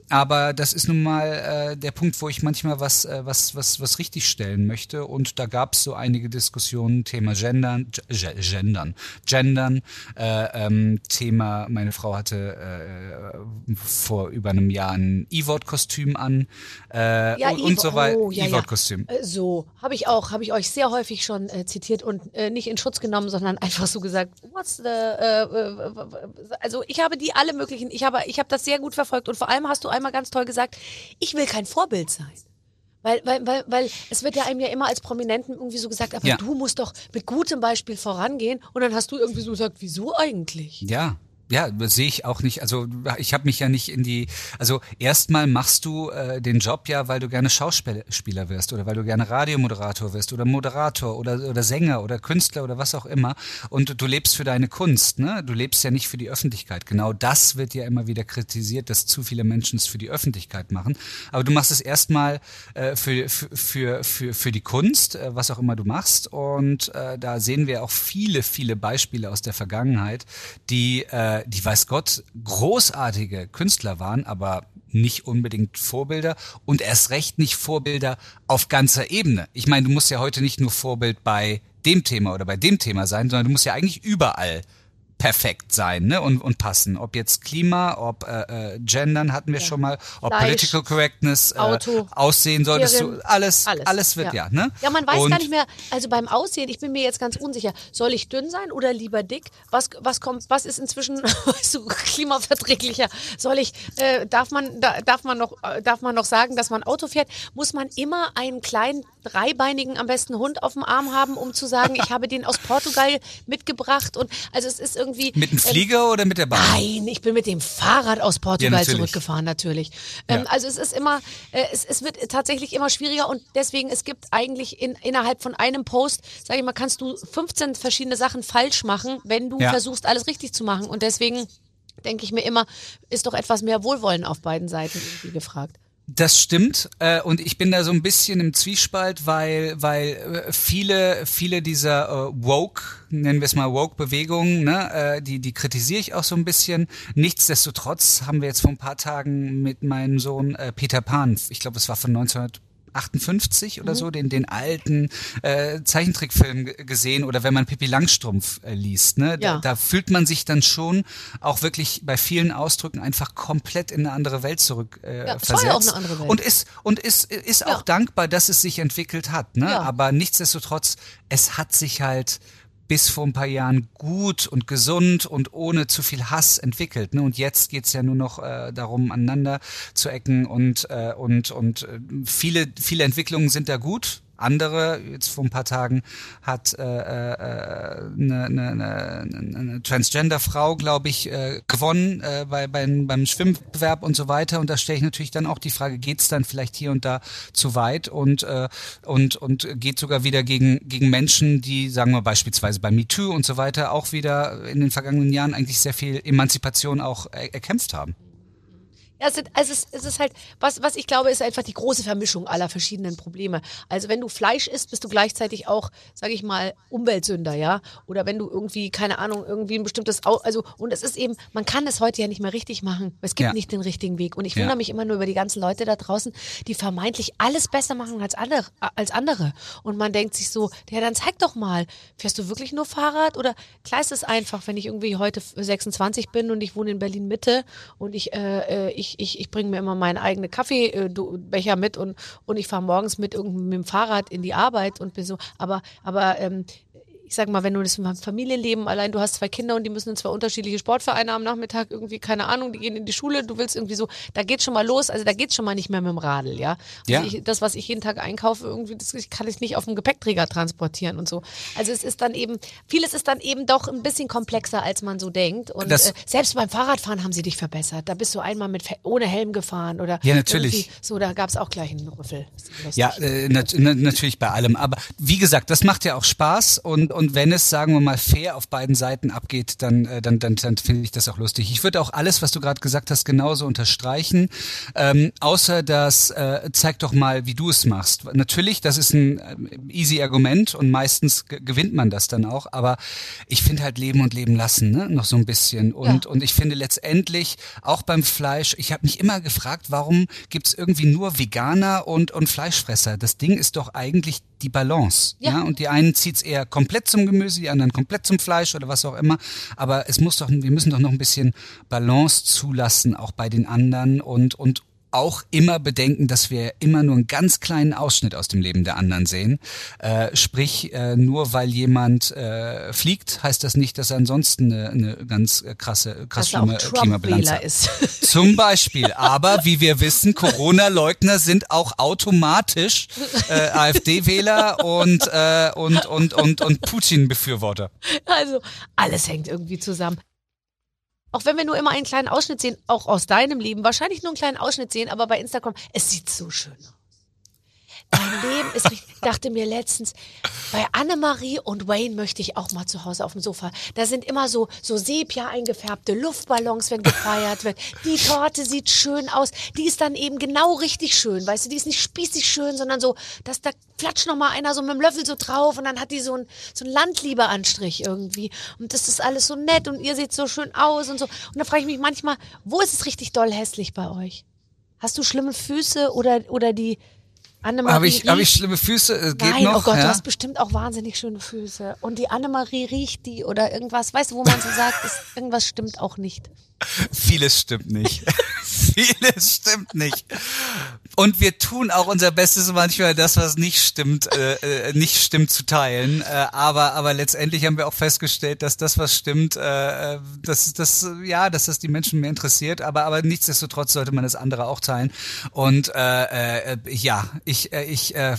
Aber das ist nun mal äh, der Punkt, wo ich manchmal was, äh, was, was, was richtig stellen möchte. Und da gab es so einige Diskussionen, Thema Gendern, Gendern, Gendern, äh, ähm, Thema, meine Frau hatte äh, vor über einem Jahr ein E-Wort-Kostüm an äh, Ja, und, und so weiter. oh, ja, ja. E-Wort-Kostüm. Äh, So, habe ich auch, habe ich euch sehr häufig schon äh, zitiert und äh, nicht in Schutz genommen, sondern (laughs) einfach so gesagt, what's the, äh, also ich habe die alle möglichen, ich habe, ich habe das sehr gut verfolgt und vor allem hast du einmal ganz toll gesagt, ich will kein Vorbild sein. Weil, weil, weil, weil es wird ja einem ja immer als Prominenten irgendwie so gesagt, aber Ja. du musst doch mit gutem Beispiel vorangehen und dann hast du irgendwie so gesagt, wieso eigentlich? Ja. Ja, sehe ich auch nicht. Also ich habe mich ja nicht in die. Also erstmal machst du äh, den Job ja, weil du gerne Schauspieler wirst oder weil du gerne Radiomoderator wirst oder Moderator oder oder Sänger oder Künstler oder was auch immer. Und du lebst für deine Kunst. Ne? Du lebst ja nicht für die Öffentlichkeit. Genau das wird ja immer wieder kritisiert, dass zu viele Menschen es für die Öffentlichkeit machen. Aber du machst es erstmal äh, für, für für für für die Kunst, äh, was auch immer du machst. Und äh, da sehen wir auch viele viele Beispiele aus der Vergangenheit, die äh, die weiß Gott großartige Künstler waren, aber nicht unbedingt Vorbilder und erst recht nicht Vorbilder auf ganzer Ebene. Ich meine, du musst ja heute nicht nur Vorbild bei dem Thema oder bei dem Thema sein, sondern du musst ja eigentlich überall perfekt sein ne? und, und passen. Ob jetzt Klima, ob äh, äh, Gendern hatten wir schon mal, ob Fleisch, Political Correctness, äh, Auto, Aussehen solltest Tieren, du, alles, alles, alles, wird ja. ja. ne? Ja, man weiß und gar nicht mehr, also beim Aussehen, ich bin mir jetzt ganz unsicher, soll ich dünn sein oder lieber dick? Was, was kommt, was ist inzwischen (laughs) du, klimaverträglicher? Soll ich, äh, darf man, da, darf man noch, äh, darf man noch sagen, dass man Auto fährt? Muss man immer einen kleinen, dreibeinigen, am besten Hund auf dem Arm haben, um zu sagen, ich habe den aus Portugal mitgebracht und, also es ist irgendwie. Mit dem ähm, Flieger oder mit der Bahn? Nein, ich bin mit dem Fahrrad aus Portugal natürlich. zurückgefahren, natürlich. Ähm, Ja. Also es ist immer, äh, es, es wird tatsächlich immer schwieriger und deswegen, es gibt eigentlich in, innerhalb von einem Post, sage ich mal, kannst du 15 verschiedene Sachen falsch machen, wenn du Ja. versuchst, alles richtig zu machen. Und deswegen denke ich mir immer, ist doch etwas mehr Wohlwollen auf beiden Seiten irgendwie gefragt. Das stimmt äh, und ich bin da so ein bisschen im Zwiespalt, weil weil äh, viele viele dieser äh, woke nennen wir es mal woke Bewegungen, ne, äh, die die kritisiere ich auch so ein bisschen. Nichtsdestotrotz haben wir jetzt vor ein paar Tagen mit meinem Sohn äh, Peter Pan, ich glaube, es war von 1900 58 oder so, den, den alten äh, Zeichentrickfilm gesehen oder wenn man Pippi Langstrumpf äh, liest, ne, da, Ja. da fühlt man sich dann schon auch wirklich bei vielen Ausdrücken einfach komplett in eine andere Welt zurück äh, Ja, es war versetzt. ja auch eine andere Welt. Und ist, und ist, ist Ja. auch dankbar, dass es sich entwickelt hat, ne? Ja. Aber nichtsdestotrotz, es hat sich halt bis vor ein paar Jahren gut und gesund und ohne zu viel Hass entwickelt. Ne? Und jetzt geht's ja nur noch äh, darum, aneinander zu ecken und, äh, und, und äh, viele, viele Entwicklungen sind da gut. Andere, jetzt vor ein paar Tagen, hat äh, äh, eine, eine, eine, eine Transgender-Frau, glaube ich, äh, gewonnen äh, bei, beim, beim Schwimmwettbewerb und so weiter. Und da stelle ich natürlich dann auch die Frage, geht's dann vielleicht hier und da zu weit und, äh, und, und geht sogar wieder gegen, gegen Menschen, die, sagen wir beispielsweise bei MeToo und so weiter, auch wieder in den vergangenen Jahren eigentlich sehr viel Emanzipation auch er erkämpft haben. Ja, es, sind, also es, es ist halt, was, was ich glaube, ist einfach die große Vermischung aller verschiedenen Probleme. Also wenn du Fleisch isst, bist du gleichzeitig auch, sage ich mal, Umweltsünder, ja? Oder wenn du irgendwie, keine Ahnung, irgendwie ein bestimmtes, Au also, und es ist eben, man kann es heute ja nicht mehr richtig machen. Es gibt Ja. nicht den richtigen Weg. Und ich Ja. wundere mich immer nur über die ganzen Leute da draußen, die vermeintlich alles besser machen als andere, als andere. Und man denkt sich so, ja, dann zeig doch mal, fährst du wirklich nur Fahrrad? Oder klar ist es einfach, wenn ich irgendwie heute 26 bin und ich wohne in Berlin Mitte und ich, äh, äh, ich, ich, ich bringe mir immer meinen eigenen Kaffeebecher mit und, und ich fahre morgens mit irgendeinem mit dem Fahrrad in die Arbeit und bin so, aber, aber ähm, ich sag mal, wenn du das im Familienleben, allein du hast zwei Kinder und die müssen in zwei unterschiedliche Sportvereine am Nachmittag irgendwie, keine Ahnung, die gehen in die Schule, du willst irgendwie so, da geht schon mal los, also da geht's schon mal nicht mehr mit dem Radl, ja. Also Ja. Ich, das, was ich jeden Tag einkaufe, irgendwie, das kann ich nicht auf dem Gepäckträger transportieren und so. Also es ist dann eben, vieles ist dann eben doch ein bisschen komplexer, als man so denkt. Und Das- äh, selbst beim Fahrradfahren haben sie dich verbessert. Da bist du einmal mit ohne Helm gefahren oder Ja, natürlich. irgendwie So, da gab's auch gleich einen Rüffel. Ja, äh, nat na, natürlich bei allem. Aber wie gesagt, das macht ja auch Spaß und, und wenn es, sagen wir mal, fair auf beiden Seiten abgeht, dann, äh, dann, dann, dann finde ich das auch lustig. Ich würde auch alles, was du gerade gesagt hast, genauso unterstreichen. Ähm, außer das äh, zeig doch mal, wie du es machst. Natürlich, das ist ein äh, easy Argument und meistens ge- gewinnt man das dann auch. Aber ich finde halt Leben und Leben lassen, ne? noch so ein bisschen. Und, Ja. und ich finde letztendlich auch beim Fleisch, ich habe mich immer gefragt, warum gibt's irgendwie nur Veganer und, und Fleischfresser? Das Ding ist doch eigentlich die Balance. Ja. Ja. Und die einen zieht's eher komplett zum Gemüse, die anderen komplett zum Fleisch oder was auch immer. Aber es muss doch, wir müssen doch noch ein bisschen Balance zulassen, auch bei den anderen und, und auch immer bedenken, dass wir immer nur einen ganz kleinen Ausschnitt aus dem Leben der anderen sehen. Äh, sprich, äh, nur weil jemand äh, fliegt, heißt das nicht, dass er ansonsten eine, eine ganz äh, krasse, krass er auch schlimme äh, Klimabilanz hat. ist. (laughs) Zum Beispiel. Aber wie wir wissen, Corona-Leugner sind auch automatisch äh, AfD-Wähler und, äh, und, und, und, und Putin-Befürworter. Also alles hängt irgendwie zusammen. Auch wenn wir nur immer einen kleinen Ausschnitt sehen, auch aus deinem Leben, wahrscheinlich nur einen kleinen Ausschnitt sehen, aber bei Instagram, es sieht so schön aus. Dein Leben ist richtig. Ich dachte mir letztens, bei Annemarie und Wayne möchte ich auch mal zu Hause auf dem Sofa. Da sind immer so, so sepia eingefärbte Luftballons, wenn gefeiert wird. Die Torte sieht schön aus. Die ist dann eben genau richtig schön. Weißt du, die ist nicht spießig schön, sondern so, dass da flatscht noch mal einer so mit dem Löffel so drauf und dann hat die so ein, so ein Landliebeanstrich irgendwie. Und das ist alles so nett und ihr seht so schön aus und so. Und da frage ich mich manchmal, wo ist es richtig doll hässlich bei euch? Hast du schlimme Füße oder, oder die Annemarie? Habe ich, hab ich schlimme Füße? Äh, Geht Nein, noch? oh Gott, ja? du hast bestimmt auch wahnsinnig schöne Füße. Und die Annemarie riecht die oder irgendwas. Weißt du, wo man so sagt, ist, irgendwas stimmt auch nicht. (laughs) Vieles stimmt nicht. (laughs) Vieles stimmt nicht. Und wir tun auch unser Bestes manchmal das, was nicht stimmt, äh, äh, nicht stimmt zu teilen. Äh, aber, aber letztendlich haben wir auch festgestellt, dass das, was stimmt, äh, dass das, ja, dass das die Menschen mehr interessiert. Aber, aber nichtsdestotrotz sollte man das andere auch teilen. Und äh, äh, ja, ich, äh, ich, äh,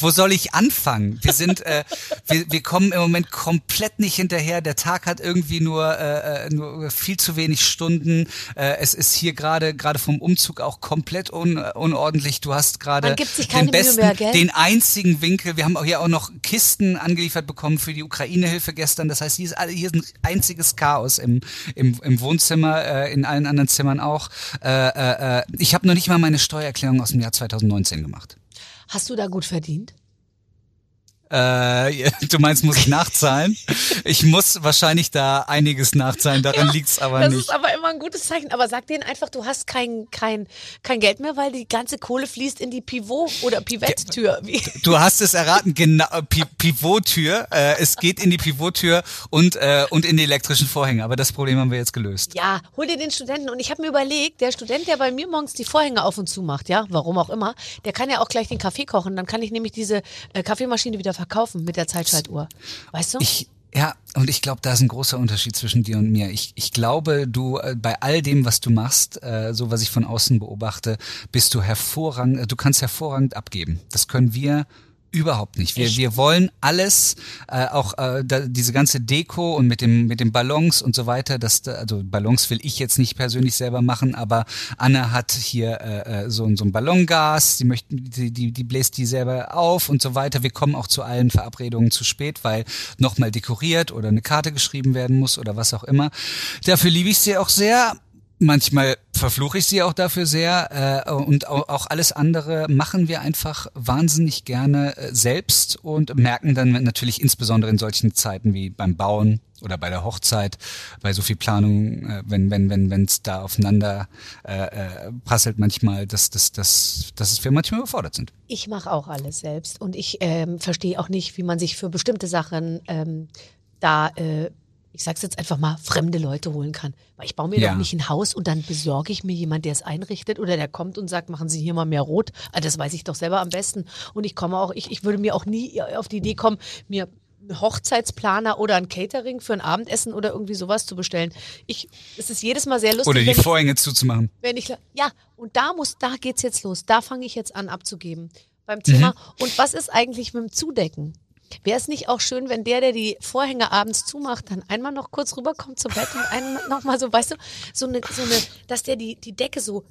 wo soll ich anfangen? Wir sind, äh, wir, wir kommen im Moment komplett nicht hinterher. Der Tag hat irgendwie nur, äh, äh, nur viel zu wenig Stunden. Äh, es ist hier gerade gerade vom Umzug auch komplett un, unordentlich. Du hast gerade den besten, mehr, den einzigen Winkel. Wir haben auch hier auch noch Kisten angeliefert bekommen für die Ukraine-Hilfe gestern. Das heißt, hier ist, hier ist ein einziges Chaos im, im, im Wohnzimmer, äh, in allen anderen Zimmern auch. Äh, äh, äh, ich habe noch nicht mal meine Steuererklärung aus dem Jahr 2019 gemacht. Hast du da gut verdient? Äh, (laughs) du meinst, muss ich nachzahlen? Ich muss wahrscheinlich da einiges nachzahlen, daran liegt's aber Das nicht. ist aber immer ein gutes Zeichen. Aber sag denen einfach, du hast kein, kein, kein Geld mehr, weil die ganze Kohle fließt in die Pivot- oder Pivett-Tür. Du hast es erraten, genau, Pi Pivottür. Äh, es geht in die Pivottür und, äh, und in die elektrischen Vorhänge. Aber das Problem haben wir jetzt gelöst. Ja, hol dir den Studenten. Und ich habe mir überlegt, der Student, der bei mir morgens die Vorhänge auf und zu macht, ja, warum auch immer, der kann ja auch gleich den Kaffee kochen. Dann kann ich nämlich diese äh, Kaffeemaschine wieder verkaufen mit der Zeitschaltuhr. Weißt du? Ich, ja, und ich glaube, da ist ein großer Unterschied zwischen dir und mir. Ich, ich glaube, du äh, bei all dem, was du machst, äh, so was ich von außen beobachte, bist du hervorragend, äh, du kannst hervorragend abgeben. Das können wir Überhaupt nicht. Wir, wir wollen alles, äh, auch äh, da, diese ganze Deko und mit dem mit den Ballons und so weiter. Das, da- also Ballons will ich jetzt nicht persönlich selber machen, aber Anna hat hier äh, äh, so, ein- so ein Ballongas. Sie möchten, die, die, die bläst die selber auf und so weiter. Wir kommen auch zu allen Verabredungen zu spät, weil nochmal dekoriert oder eine Karte geschrieben werden muss oder was auch immer. Dafür liebe ich sie auch sehr. Manchmal verfluche ich sie auch dafür sehr äh, und au- auch alles andere machen wir einfach wahnsinnig gerne äh, selbst und merken dann natürlich insbesondere in solchen Zeiten wie beim Bauen oder bei der Hochzeit, bei so viel Planung, äh, wenn wenn wenn wenn es da aufeinander äh, äh, prasselt manchmal, dass dass dass dass wir manchmal überfordert sind. Ich mache auch alles selbst und ich ähm, verstehe auch nicht, wie man sich für bestimmte Sachen ähm, da, äh, ich sag's jetzt einfach mal, fremde Leute holen kann. Weil ich baue mir Ja. doch nicht ein Haus und dann besorge ich mir jemand, der es einrichtet oder der kommt und sagt, machen Sie hier mal mehr rot. Ah, das weiß ich doch selber am besten. Und ich komme auch, ich, ich würde mir auch nie auf die Idee kommen, mir einen Hochzeitsplaner oder ein Catering für ein Abendessen oder irgendwie sowas zu bestellen. Ich, es ist jedes Mal sehr lustig. Oder die wenn ich- Vorhänge zuzumachen. wenn ich ja und da muss da geht's jetzt los da fange ich jetzt an abzugeben beim Thema und was ist eigentlich mit dem Zudecken Wäre es nicht auch schön, wenn der, der die Vorhänge abends zumacht, dann einmal noch kurz rüberkommt zum Bett und einmal (laughs) noch mal so, weißt du, so eine, so eine, dass der die, die Decke so,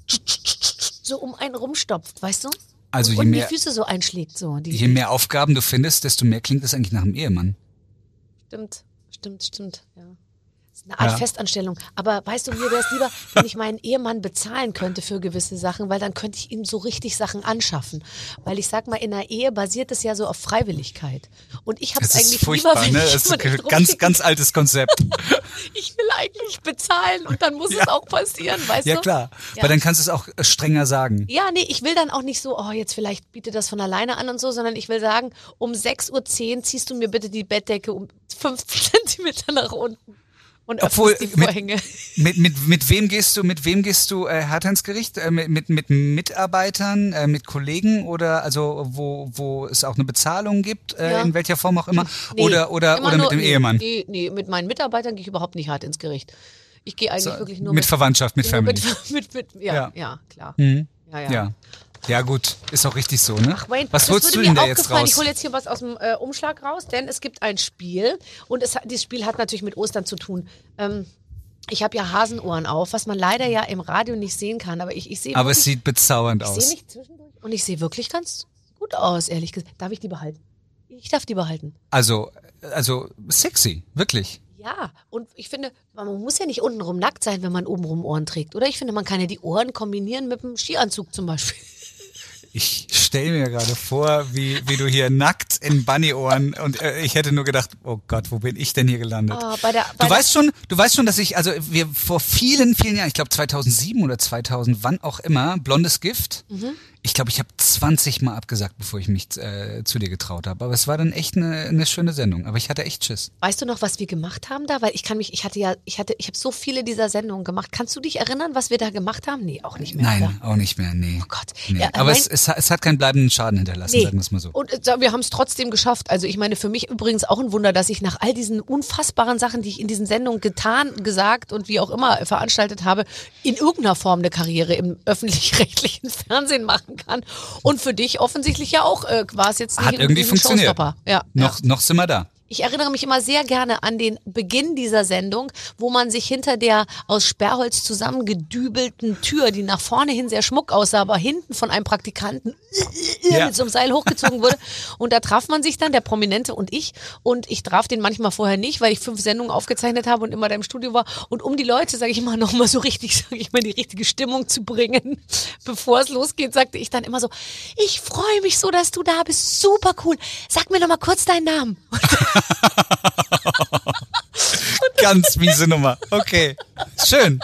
so um einen rumstopft, weißt du? Also und, je und mehr- die Füße so einschlägt, so. Die, Je mehr Aufgaben du findest, desto mehr klingt das eigentlich nach einem Ehemann. Stimmt, stimmt, stimmt, ja. Eine Art Ja. Festanstellung. Aber weißt du, mir wäre es lieber, wenn ich meinen Ehemann bezahlen könnte für gewisse Sachen, weil dann könnte ich ihm so richtig Sachen anschaffen. Weil ich sag mal, in einer Ehe basiert es ja so auf Freiwilligkeit. Und ich habe es eigentlich furchtbar, lieber, ne? ich Das ist ein ganz, ganz altes Konzept. (laughs) Ich will eigentlich bezahlen und dann muss es auch passieren, weißt ja du? klar, Ja. weil dann kannst du es auch strenger sagen. Ja, nee, ich will dann auch nicht so, oh, jetzt vielleicht bietet das von alleine an und so, sondern ich will sagen, um 6.10 Uhr ziehst du mir bitte die Bettdecke um 50 (laughs) Zentimeter nach unten und Obwohl, die mit- Vorhänge. (laughs) Mit, mit, mit wem gehst du, mit wem gehst du äh, hart ins Gericht? Äh, mit, mit, mit Mitarbeitern, äh, mit Kollegen oder also wo, wo es auch eine Bezahlung gibt, äh, Ja. in welcher Form auch immer? Nee, oder oder, immer oder nur- mit dem nee, Ehemann? Nee, nee, mit meinen Mitarbeitern gehe ich überhaupt nicht hart ins Gericht. Ich gehe eigentlich So, wirklich nur mit Verwandtschaft, mit Family. Mit, (laughs) mit, mit, ja, Ja. ja, klar. Mhm. Ja, ja. Ja. Ja, gut, ist auch richtig so, ne? Ach, Wayne, was holst du denn da jetzt raus? Ich hole jetzt hier was aus dem äh, Umschlag raus, denn es gibt ein Spiel und es, dieses Spiel hat natürlich mit Ostern zu tun. Ähm, ich habe ja Hasenohren auf, was man leider ja im Radio nicht sehen kann, aber ich, ich sehe Aber es wirklich, sieht bezaubernd ich sehe aus. mich zwischendurch und ich sehe wirklich ganz gut aus, ehrlich gesagt. Darf ich die behalten? Ich darf die behalten. Also, also sexy, wirklich. Ja, und ich finde, man muss ja nicht untenrum nackt sein, wenn man obenrum Ohren trägt. Oder ich finde, man kann ja die Ohren kombinieren mit einem Skianzug zum Beispiel. Ich stelle mir gerade vor, wie, wie du hier nackt in Bunnyohren und äh, ich hätte nur gedacht, oh Gott, wo bin ich denn hier gelandet? Ah, bei der, bei Du weißt schon, du weißt schon, dass ich, also wir vor vielen, vielen Jahren, ich glaube 2007 oder 2000, wann auch immer, blondes Gift. Mhm. Ich glaube, ich habe 20 Mal abgesagt, bevor ich mich äh, zu dir getraut habe. Aber es war dann echt eine, eine schöne Sendung. Aber ich hatte echt Schiss. Weißt du noch, was wir gemacht haben da? Weil ich kann mich, ich hatte ja, ich hatte, ich habe so viele dieser Sendungen gemacht. Kannst du dich erinnern, was wir da gemacht haben? Nee, auch nicht mehr. Nein, Oder? auch nicht mehr, nee. Oh Gott. Nee. Ja, Aber es, es, hat- es hat keinen bleibenden Schaden hinterlassen, Nee. sagen wir es mal so. Und äh, wir haben es trotzdem geschafft. Also ich meine, für mich übrigens auch ein Wunder, dass ich nach all diesen unfassbaren Sachen, die ich in diesen Sendungen getan, gesagt und wie auch immer veranstaltet habe, in irgendeiner Form eine Karriere im öffentlich-rechtlichen (laughs) Fernsehen machen kann. Und für dich offensichtlich ja auch äh, war es jetzt nicht Hat irgendwie funktioniert. Ja, ja. Noch, noch sind wir da. Ich erinnere mich immer sehr gerne an den Beginn dieser Sendung, wo man sich hinter der aus Sperrholz zusammengedübelten Tür, die nach vorne hin sehr schmuck aussah, aber hinten von einem Praktikanten (laughs) Ja. mit so einem Seil hochgezogen wurde. Und da traf man sich dann, der Prominente und ich. Und ich traf den manchmal vorher nicht, weil ich fünf Sendungen aufgezeichnet habe und immer da im Studio war. Und um die Leute, sage ich immer, (laughs) nochmal so richtig, sage ich mal, die richtige Stimmung zu bringen, (laughs) bevor es losgeht, sagte ich dann immer so, ich freue mich so, dass du da bist. Super cool. Sag mir noch mal kurz deinen Namen. Ganz miese Nummer. Okay. Schön.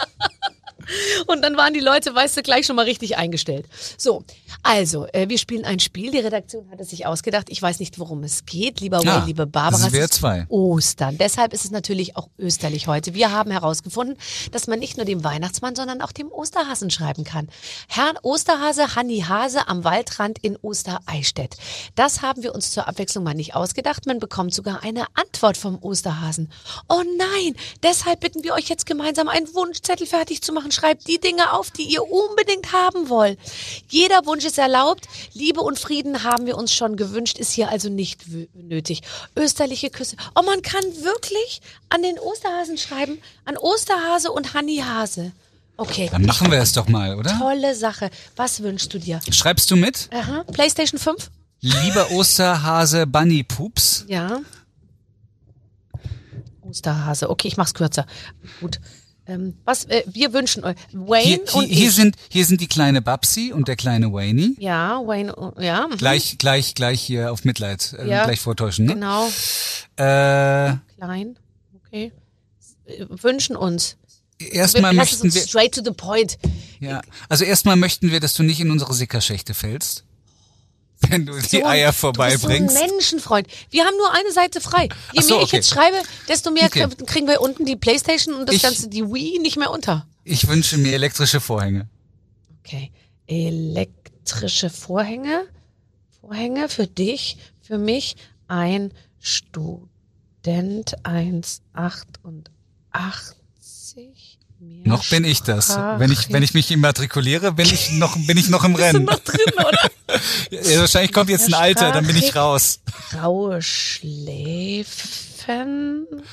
Und dann waren die Leute, weißt du, gleich schon mal richtig eingestellt. So, also, äh, wir spielen ein Spiel. Die Redaktion hat es sich ausgedacht. Ich weiß nicht, worum es geht. Lieber Ah, Wayne, liebe Barbara. das es wäre ist zwei. Ostern. Deshalb ist es natürlich auch österlich heute. Wir haben herausgefunden, dass man nicht nur dem Weihnachtsmann, sondern auch dem Osterhasen schreiben kann. Herrn Osterhase, Hanni Hase am Waldrand in Ostereichstätt. Das haben wir uns zur Abwechslung mal nicht ausgedacht. Man bekommt sogar eine Antwort vom Osterhasen. Oh nein, deshalb bitten wir euch jetzt gemeinsam einen Wunschzettel fertig zu machen. Schreibt die Dinge auf, die ihr unbedingt haben wollt. Jeder Wunsch ist erlaubt. Liebe und Frieden haben wir uns schon gewünscht, ist hier also nicht nötig. Österliche Küsse. Oh, man kann wirklich an den Osterhasen schreiben. An Osterhase und Hanni Hase. Okay. Dann machen wir es doch mal, oder? Tolle Sache. Was wünschst du dir? Schreibst du mit? Aha. PlayStation 5? Lieber Osterhase Bunny Pups. Ja. Osterhase. Okay, ich mach's kürzer. Gut. Ähm, was, äh, wir wünschen euch. Wayne Hier, hier, und hier, ich. sind, hier sind die kleine Babsi und der kleine Wayne. ja, Wayne, und- ja. mhm. Gleich, gleich, gleich hier auf Mitleid, äh, Ja. gleich vortäuschen. Ne? Genau. Äh, Klein. Okay. Äh, Wünschen uns. erstmal möchten wir, straight to the point. ja, also erstmal möchten wir, dass du nicht in unsere Sickerschächte fällst, wenn du die So Eier Du bist vorbeibringst. so ein Menschenfreund. Wir haben nur eine Seite frei. Je so, mehr ich okay. jetzt schreibe, desto mehr Okay. krie- kriegen wir unten die Playstation und das Ich- Ganze, die Wii, nicht mehr unter. Ich wünsche mir elektrische Vorhänge. Okay. Elektrische Vorhänge. Vorhänge für dich, für mich ein. Student 1,88. Noch bin ich das. Wenn ich, wenn ich mich immatrikuliere, bin ich noch, bin ich noch im (laughs) Rennen. noch drin, oder? Ja, wahrscheinlich kommt jetzt ein Alter, dann bin ich raus. Graue Schläfen.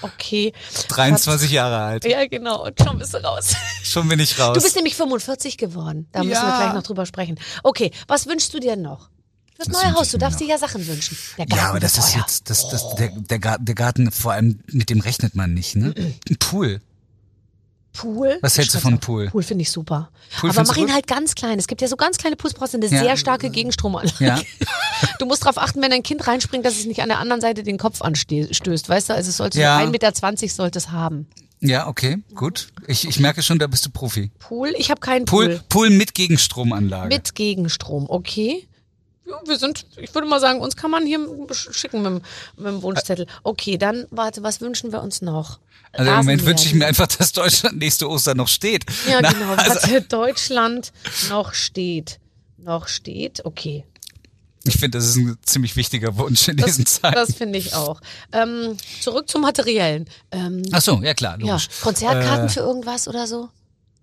Okay. 23 Jahre alt. Ja, genau. Und schon bist du raus. Schon bin ich raus. Du bist nämlich 45 geworden. Da müssen wir Ja. gleich noch drüber sprechen. Okay, was wünschst du dir noch? Das Was neue Haus, du darfst dir ja Sachen wünschen. Ja, aber das ist teuer. jetzt, das, das, der, der, Garten, der Garten, vor allem, mit dem rechnet man nicht, ne? Ein Pool. Pool. Was hältst du von. Pool? Pool finde ich super. Pool aber mach ihn gut? halt ganz klein. Es gibt ja so ganz kleine Pools, brauchst du eine Ja. sehr starke Gegenstromanlage. Ja. (laughs) Du musst darauf achten, wenn dein Kind reinspringt, dass es nicht an der anderen Seite den Kopf anstößt, weißt du? Also es sollte Ja. so 1,20 Meter sollte es haben. Ja, okay, gut. Ich, ich merke schon, da bist du Profi. Pool, ich habe keinen Pool, Pool. Pool mit Gegenstromanlage. Mit Gegenstrom, okay. Ja, wir sind, ich würde mal sagen, uns kann man hier schicken mit, dem- mit dem Wunschzettel. Okay, dann, warte, was wünschen wir uns noch? also im Moment wünsche ich mir einfach, dass Deutschland nächste Ostern noch steht. Ja, Na, genau. also, Warte, Deutschland noch steht. Noch steht, okay. ich finde, das ist ein ziemlich wichtiger Wunsch in diesen Das, Zeiten. das finde ich auch. Ähm, zurück zum Materiellen. Ähm, Ach so, ja klar, ja, logisch. Konzertkarten für irgendwas oder so?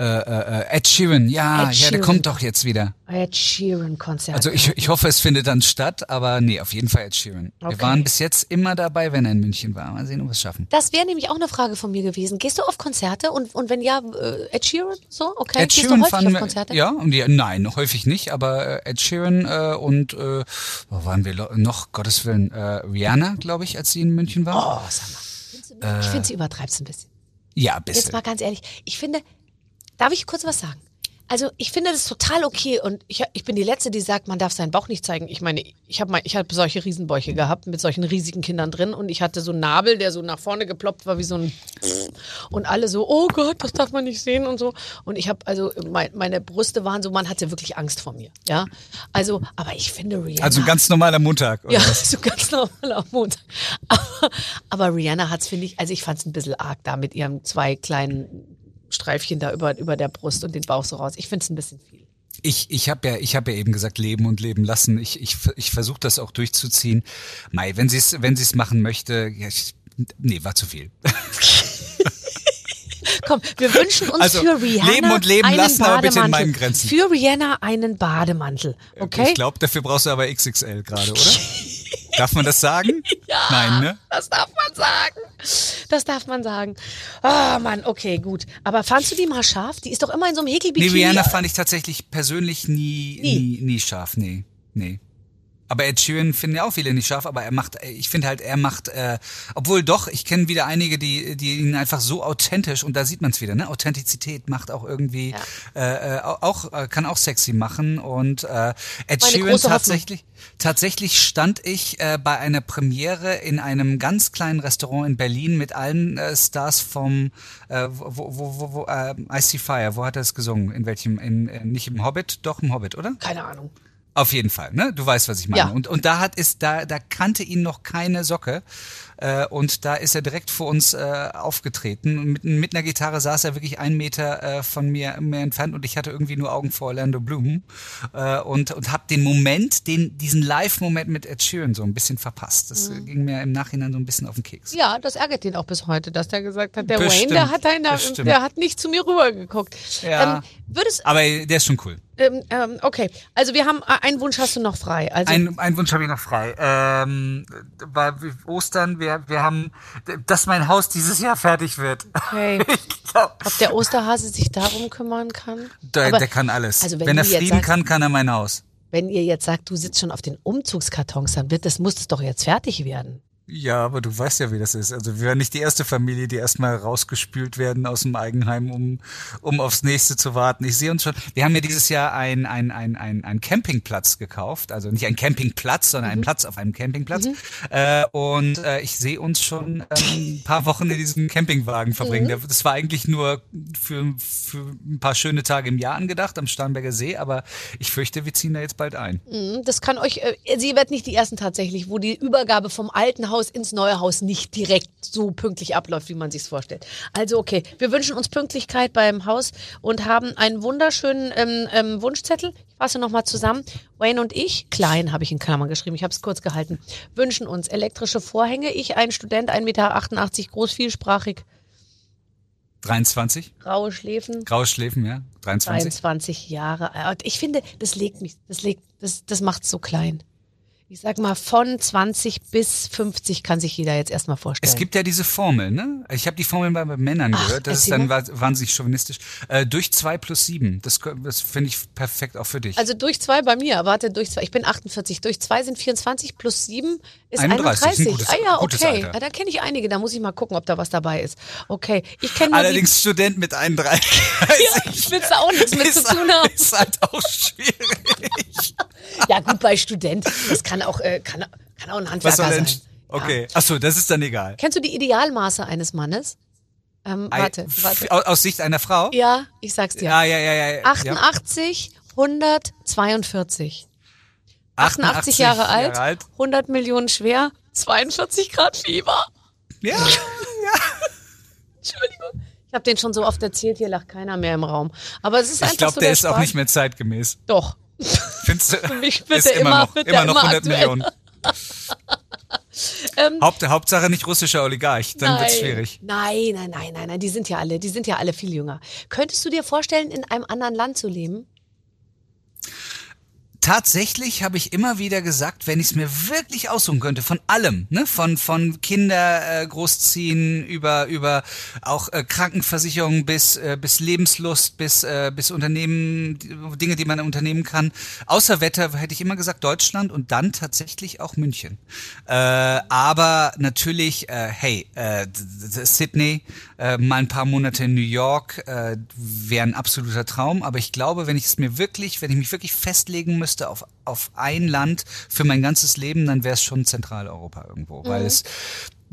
Äh, äh, äh, Ed Sheeran, ja, Ed ja, der Sheeran. kommt doch jetzt wieder. Ed Sheeran Konzert. Also ich, ich hoffe, es findet dann statt, aber nee, auf jeden Fall Ed Sheeran. Okay. Wir waren bis jetzt immer dabei, wenn er in München war. Mal sehen, ob wir es schaffen. das wäre nämlich auch eine Frage von mir gewesen. Gehst du auf Konzerte und, und wenn ja, äh, Ed Sheeran so? Okay. Ed Gehst Sheeran du häufig auf Konzerte? ja, und die, nein, häufig nicht, aber äh, Ed Sheeran äh, und äh, wo waren wir noch, Gottes Willen, äh, Rihanna, glaube ich, als sie in München war. Oh, sag mal. Ich finde, sie übertreibst ein bisschen. Ja, Jetzt bisschen. mal ganz ehrlich, ich finde, darf ich kurz was sagen? Also ich finde das total okay und ich, ich bin die Letzte, die sagt, man darf seinen Bauch nicht zeigen. Ich meine, ich habe ich hab solche Riesenbäuche gehabt mit solchen riesigen Kindern drin und ich hatte so einen Nabel, der so nach vorne geploppt war wie so ein und alle so, oh Gott, das darf man nicht sehen und so. Und ich habe also mein, meine Brüste waren so, man hatte wirklich Angst vor mir, ja. Also, aber ich finde Rihanna. Also ein ganz normaler Montag. Oder Ja, was? (laughs) so ganz normal am Montag. (laughs) Aber, aber Rihanna hat's, finde ich, also ich fand's ein bisschen arg da mit ihren zwei kleinen Streifchen da über, über der Brust und den Bauch so raus. Ich find's ein bisschen viel. Ich, ich habe ja, ich habe ja eben gesagt, leben und leben lassen. Ich, ich, ich versuche das auch durchzuziehen. Mai, wenn sie es, wenn sie es machen möchte, ja, ich, nee, war zu viel. (laughs) Komm, wir wünschen uns Also, für Rihanna leben und leben einen lassen, aber bitte in Bademantel. meinen Grenzen. Für Rihanna einen Bademantel, okay? Ich glaube, dafür brauchst du aber XXL gerade, oder? (laughs) Darf man das sagen? (laughs) Ja. Nein, ne? Das darf man sagen. Das darf man sagen. Ah, Mann, okay, gut. Aber fandst du die mal scharf? Die ist doch immer in so einem Nee, Häkelbikini. Rihanna fand ich tatsächlich persönlich nie, Nie. nie, nie scharf. Nee, nee. Aber Ed Sheeran finden ja auch viele nicht scharf, aber er macht, ich finde halt, er macht, äh, obwohl doch, ich kenne wieder einige, die, die ihn einfach so authentisch, und da sieht man es wieder, ne? Authentizität macht auch irgendwie, äh, äh, auch, äh, kann auch sexy machen. Und äh, Ed Meine Sheeran tatsächlich, tatsächlich stand ich äh, bei einer Premiere in einem ganz kleinen Restaurant in Berlin mit allen äh, Stars vom äh, wo, wo, wo, wo äh, I See Fire, wo hat er es gesungen? In welchem, in, äh, nicht im Hobbit, doch im Hobbit, oder? Keine Ahnung. Auf jeden Fall, ne? Du weißt, was ich meine. Ja. Und, und da hat es, da, da kannte ihn noch keine Socke. Äh, und da ist er direkt vor uns äh, aufgetreten. Und mit, mit einer Gitarre saß er wirklich einen Meter äh, von mir, mir entfernt und ich hatte irgendwie nur Augen vor Orlando Bloom. Äh, und und habe den Moment, den, diesen Live-Moment mit Ed Sheeran so ein bisschen verpasst. Das äh, ging mir im Nachhinein so ein bisschen auf den Keks. Ja, das ärgert ihn auch bis heute, dass der gesagt hat, der Bestimmt, Wayne, der hat, da in der, der hat nicht zu mir rübergeguckt. Ja. Ähm, würdest, Aber der ist schon cool. Ähm, ähm, okay, also wir haben, äh, einen Wunsch hast du noch frei. Also, Ein, ein Wunsch habe ich noch frei. Ähm, bei Ostern, wir, wir haben, dass mein Haus dieses Jahr fertig wird. okay. (laughs) Glaub, Ob der Osterhase sich darum kümmern kann? der, Aber- der kann alles. Also wenn wenn er fliegen sagst- kann, kann er mein Haus. Wenn ihr jetzt sagt, du sitzt schon auf den Umzugskartons, dann wird das, muss das doch jetzt fertig werden. Ja, aber du weißt ja, wie das ist. Also wir waren nicht die erste Familie, die erstmal rausgespült werden aus dem Eigenheim, um, um aufs nächste zu warten. Ich sehe uns schon, wir haben ja dieses Jahr ein, ein, ein, ein, ein Campingplatz gekauft. Also nicht ein Campingplatz, sondern Mhm. einen Platz auf einem Campingplatz. Äh, und äh, ich sehe uns schon ähm, ein paar Wochen in diesem Campingwagen verbringen. Mhm. Das war eigentlich nur für, für ein paar schöne Tage im Jahr angedacht am Starnberger See, aber ich fürchte, wir ziehen da jetzt bald ein. Mhm, Das kann euch, äh, sie wird nicht die ersten tatsächlich, wo die Übergabe vom alten Haus Haus ins neue Haus nicht direkt so pünktlich abläuft, wie man sich's vorstellt. Also okay, wir wünschen uns Pünktlichkeit beim Haus und haben einen wunderschönen ähm, ähm, Wunschzettel. Ich fasse nochmal zusammen. Wayne und ich, klein habe ich in Klammern geschrieben, ich habe es kurz gehalten, wünschen uns elektrische Vorhänge. Ich, ein Student, 1,88 Meter groß, vielsprachig, 23? graue Schläfen. Graue Schläfen, ja? 23? 23 Jahre alt. Ich finde, das legt mich, das legt, das, das macht's so klein. Ich sag mal, von 20 bis 50 kann sich jeder jetzt erstmal vorstellen. Es gibt ja diese Formel, ne? Ich habe die Formel bei, bei Männern Ach, gehört. Das ist dann wa- wahnsinnig chauvinistisch. Äh, durch zwei plus sieben. Das, das finde ich perfekt auch für dich. also durch zwei bei mir, warte, durch zwei, ich bin 48, durch zwei sind 24 plus sieben ist 31, 31. ein gutes- ah ja, okay. Ah, da kenne ich einige, da muss ich mal gucken, ob da was dabei ist. Okay, ich kenne Allerdings Student mit 31. die, (laughs) ich will da auch nichts mit (laughs) zu ist, tun haben. ist halt auch schwierig. Ja gut, bei Student, das kann auch, äh, kann, kann auch ein Handwerker sein. Okay. Ach so, das ist dann egal. Kennst du die Idealmaße eines Mannes? Ähm, warte, warte. Aus, aus Sicht einer Frau? Ja, ich sag's dir. ja, ja, ja. ja, ja. 88, 142. 88 Jahre alt, 100 Millionen schwer, 42 Grad Fieber. Ja. (laughs) Entschuldigung. Ich habe den schon so oft erzählt, hier lacht keiner mehr im Raum. Aber es ist einfach Ich glaube, so der ist auch Spaß. nicht mehr zeitgemäß. Doch. Findest du? Für mich wird ist immer, immer- noch, wird immer noch immer 100 aktuell. Millionen. (laughs) Ähm, Haupt, Hauptsache nicht russischer Oligarch, dann wird's Nein. schwierig. Nein, nein, nein, nein, nein, die sind ja alle, die sind ja alle viel jünger. Könntest du dir vorstellen, in einem anderen Land zu leben? Tatsächlich habe ich immer wieder gesagt, wenn ich es mir wirklich aussuchen könnte, von allem, ne, von von Kinder äh, großziehen über über auch äh, Krankenversicherung bis äh, bis Lebenslust bis äh, bis Unternehmen Dinge, die man unternehmen kann. Außer Wetter hätte ich immer gesagt Deutschland und dann tatsächlich auch München. Äh, aber natürlich, äh, hey, äh, Sydney, äh, mal ein paar Monate in New York äh, wäre ein absoluter Traum. Aber ich glaube, wenn ich es mir wirklich, wenn ich mich wirklich festlegen müsste auf, auf ein Land für mein ganzes Leben, dann wäre es schon Zentraleuropa irgendwo. Weil es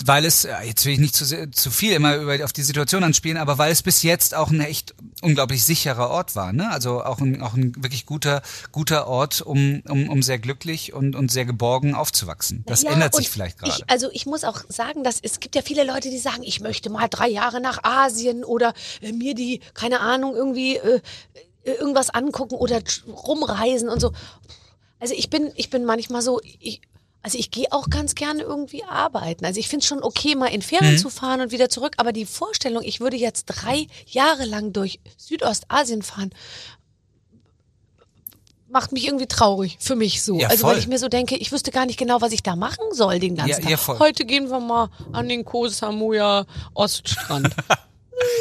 weil es, äh, jetzt will ich nicht zu, sehr, zu viel immer über, auf die Situation anspielen, aber weil es bis jetzt auch ein echt unglaublich sicherer Ort war, ne? Also auch ein, auch ein wirklich guter, guter Ort, um, um, um sehr glücklich und, und sehr geborgen aufzuwachsen. Das Ja, ändert sich vielleicht gerade. Ich, also ich muss auch sagen, dass es gibt ja viele Leute, die sagen, ich möchte mal drei Jahre nach Asien oder äh, mir die, keine Ahnung, irgendwie äh, irgendwas angucken oder rumreisen und so. Also ich bin, ich bin manchmal so, ich, also ich gehe auch ganz gerne irgendwie arbeiten. Also ich finde es schon okay, mal in Ferien Mhm. zu fahren und wieder zurück, aber die Vorstellung, ich würde jetzt drei Jahre lang durch Südostasien fahren, macht mich irgendwie traurig für mich so. Ja, also voll. weil ich mir so denke, ich wüsste gar nicht genau, was ich da machen soll den ganzen Ja, Tag. ja, voll. Heute gehen wir mal an den Koh Samui Oststrand. (laughs)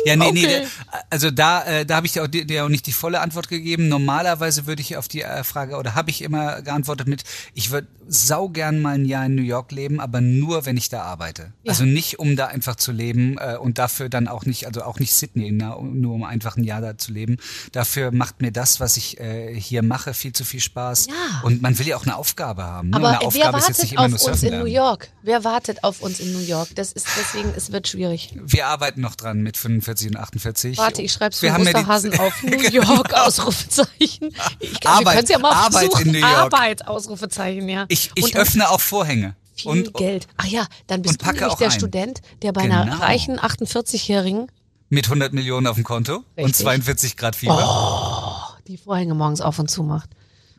Ja, nee, nee, Okay. da- also da, äh, da habe ich dir auch, dir auch nicht die volle Antwort gegeben. Normalerweise würde ich auf die äh, Frage, oder habe ich immer geantwortet mit, ich würde saugern mal ein Jahr in New York leben, aber nur, wenn ich da arbeite. Ja. Also nicht, um da einfach zu leben äh, und dafür dann auch nicht, also auch nicht Sydney, na, nur um einfach ein Jahr da zu leben. Dafür macht mir das, was ich äh, hier mache, viel zu viel Spaß. Ja. Und man will ja auch eine Aufgabe haben. Ne? Aber eine wer Aufgabe ist jetzt wartet nicht immer auf nur uns in New lernen. York? Wer wartet auf uns in New York? Das ist deswegen, es wird schwierig. Wir arbeiten noch dran mit 45 und 48. Warte, ich schreib's Wir für ja Osterhasen auf. New (laughs) York, Ausrufezeichen. Ich, Arbeit, ja mal Arbeit versuchen. in New York. Arbeit, Ausrufezeichen, ja. Ich, ich Und öffne auch Vorhänge. viel Und Geld. Ach ja, dann bist und du nämlich der ein. Student, der bei einer Genau. reichen 48-Jährigen mit 100 Millionen auf dem Konto und Richtig. Oh. 42 Grad Fieber. die Vorhänge morgens auf und zu macht.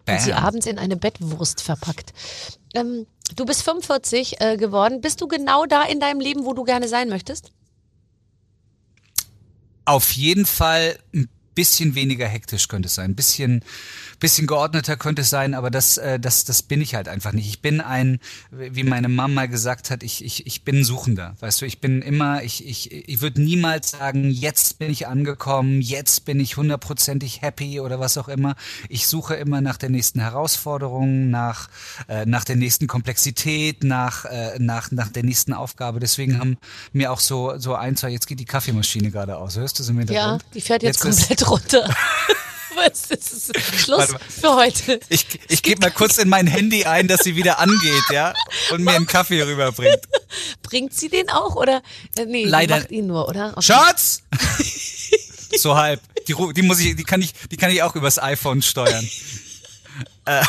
Und sie Bam. abends in eine Bettwurst verpackt. Ähm, du bist 45 äh, geworden. Bist du genau da in deinem Leben, wo du gerne sein möchtest? Auf jeden Fall ein bisschen weniger hektisch könnte es sein, ein bisschen, bisschen geordneter könnte es sein, aber das, äh, das, das bin ich halt einfach nicht. Ich bin ein, wie meine Mama gesagt hat, ich, ich, ich bin Suchender. Weißt du, ich bin immer, ich, ich, ich würde niemals sagen, jetzt bin ich angekommen, jetzt bin ich hundertprozentig happy oder was auch immer. Ich suche immer nach der nächsten Herausforderung, nach, äh, nach der nächsten Komplexität, nach, äh, nach, nach der nächsten Aufgabe. Deswegen haben mir auch so, so ein, zwei, jetzt geht die Kaffeemaschine gerade aus. Hörst du sie im Ja, Hintergrund? die fährt jetzt, ist- komplett runter. (laughs) Das ist Schluss für heute. Ich, ich gebe mal kurz in mein Handy ein, dass sie wieder angeht, ja, und mir einen Kaffee rüberbringt. (laughs) Bringt sie den auch oder? Äh, nee, Leider- macht ihn nur, oder? Okay. Schatz! (laughs) So halb. Die, die muss ich, die kann ich, die kann ich auch übers iPhone steuern. (laughs) äh,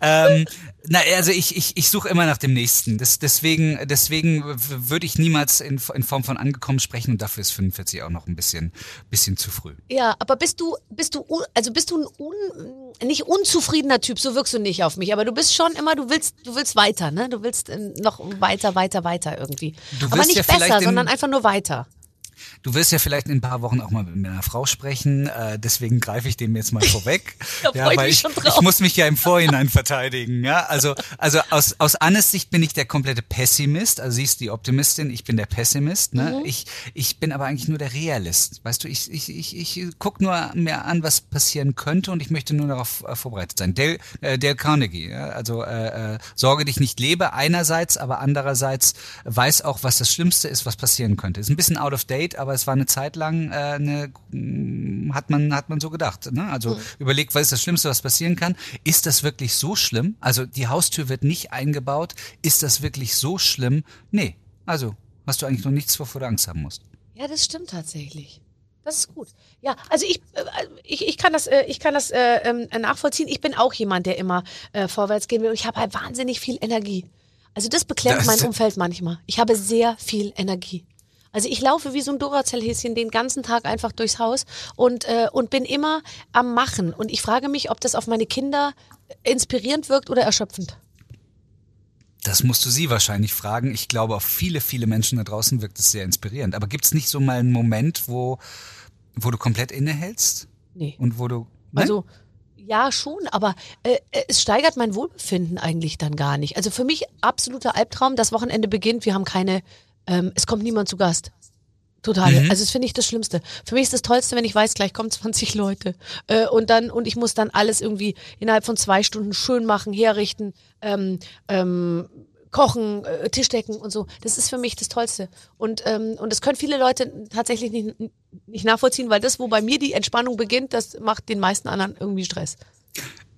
ähm, Na, also ich, ich, ich suche immer nach dem nächsten. Das, deswegen deswegen würde ich niemals in, in Form von angekommen sprechen und dafür ist 45 auch noch ein bisschen, bisschen zu früh. Ja, aber bist du, bist du, also bist du ein un, nicht unzufriedener Typ, so wirkst du nicht auf mich, aber du bist schon immer, du willst, du willst weiter, ne? Du willst äh, noch weiter, weiter, weiter irgendwie. Du aber nicht ja besser, sondern einfach nur weiter. Du wirst ja vielleicht in ein paar Wochen auch mal mit einer Frau sprechen, äh, deswegen greife ich dem jetzt mal vorweg. (laughs) Da ich weil mich ich, schon drauf. ich muss mich ja im Vorhinein verteidigen. Ja, also also aus aus Annes Sicht bin ich der komplette Pessimist, also sie ist die Optimistin, ich bin der Pessimist. Ne? Mhm. Ich ich bin aber eigentlich nur der Realist. Weißt du, ich ich ich ich guck nur mir an, was passieren könnte und ich möchte nur darauf äh, vorbereitet sein. Dale, äh, Dale Carnegie, ja? also äh, äh, sorge dich nicht lebe einerseits, aber andererseits weiß auch, was das Schlimmste ist, was passieren könnte. Ist ein bisschen out of date, aber es war eine Zeit lang äh, eine, mh, hat man hat man so gedacht. Ne? Also überlegt, was ist das Schlimmste, was passieren kann? Ist das wirklich so schlimm? Also die Haustür wird nicht eingebaut. Ist das wirklich so schlimm? Nee. Also hast du eigentlich noch nichts, wovor du Angst haben musst. Ja, das stimmt tatsächlich. Das ist gut. Ja, also ich, äh, ich, ich kann das, äh, ich kann das äh, ähm, nachvollziehen. Ich bin auch jemand, der immer vorwärts gehen will. Und ich habe halt wahnsinnig viel Energie. Also das beklemmt Das- mein Umfeld manchmal. Ich habe sehr viel Energie. Also ich laufe wie so ein Duracell-Häschen den ganzen Tag einfach durchs Haus und, äh, und bin immer am Machen. Und ich frage mich, ob das auf meine Kinder inspirierend wirkt oder erschöpfend. Das musst du sie wahrscheinlich fragen. Ich glaube, auf viele, viele Menschen da draußen wirkt es sehr inspirierend. Aber gibt's nicht so mal einen Moment, wo, wo du komplett innehältst? Nee. Und wo du. Ne? Also ja, schon, aber äh, es steigert mein Wohlbefinden eigentlich dann gar nicht. Also für mich absoluter Albtraum, das Wochenende beginnt, wir haben keine, ähm, es kommt niemand zu Gast. Total. Mhm. Also das finde ich das Schlimmste. Für mich ist das Tollste, wenn ich weiß, gleich kommen 20 Leute. Äh, und dann, und ich muss dann alles irgendwie innerhalb von zwei Stunden schön machen, herrichten, ähm, ähm, kochen, äh, Tischdecken und so. Das ist für mich das Tollste. Und, ähm, und das können viele Leute tatsächlich nicht, nicht nachvollziehen, weil das, wo bei mir die Entspannung beginnt, das macht den meisten anderen irgendwie Stress.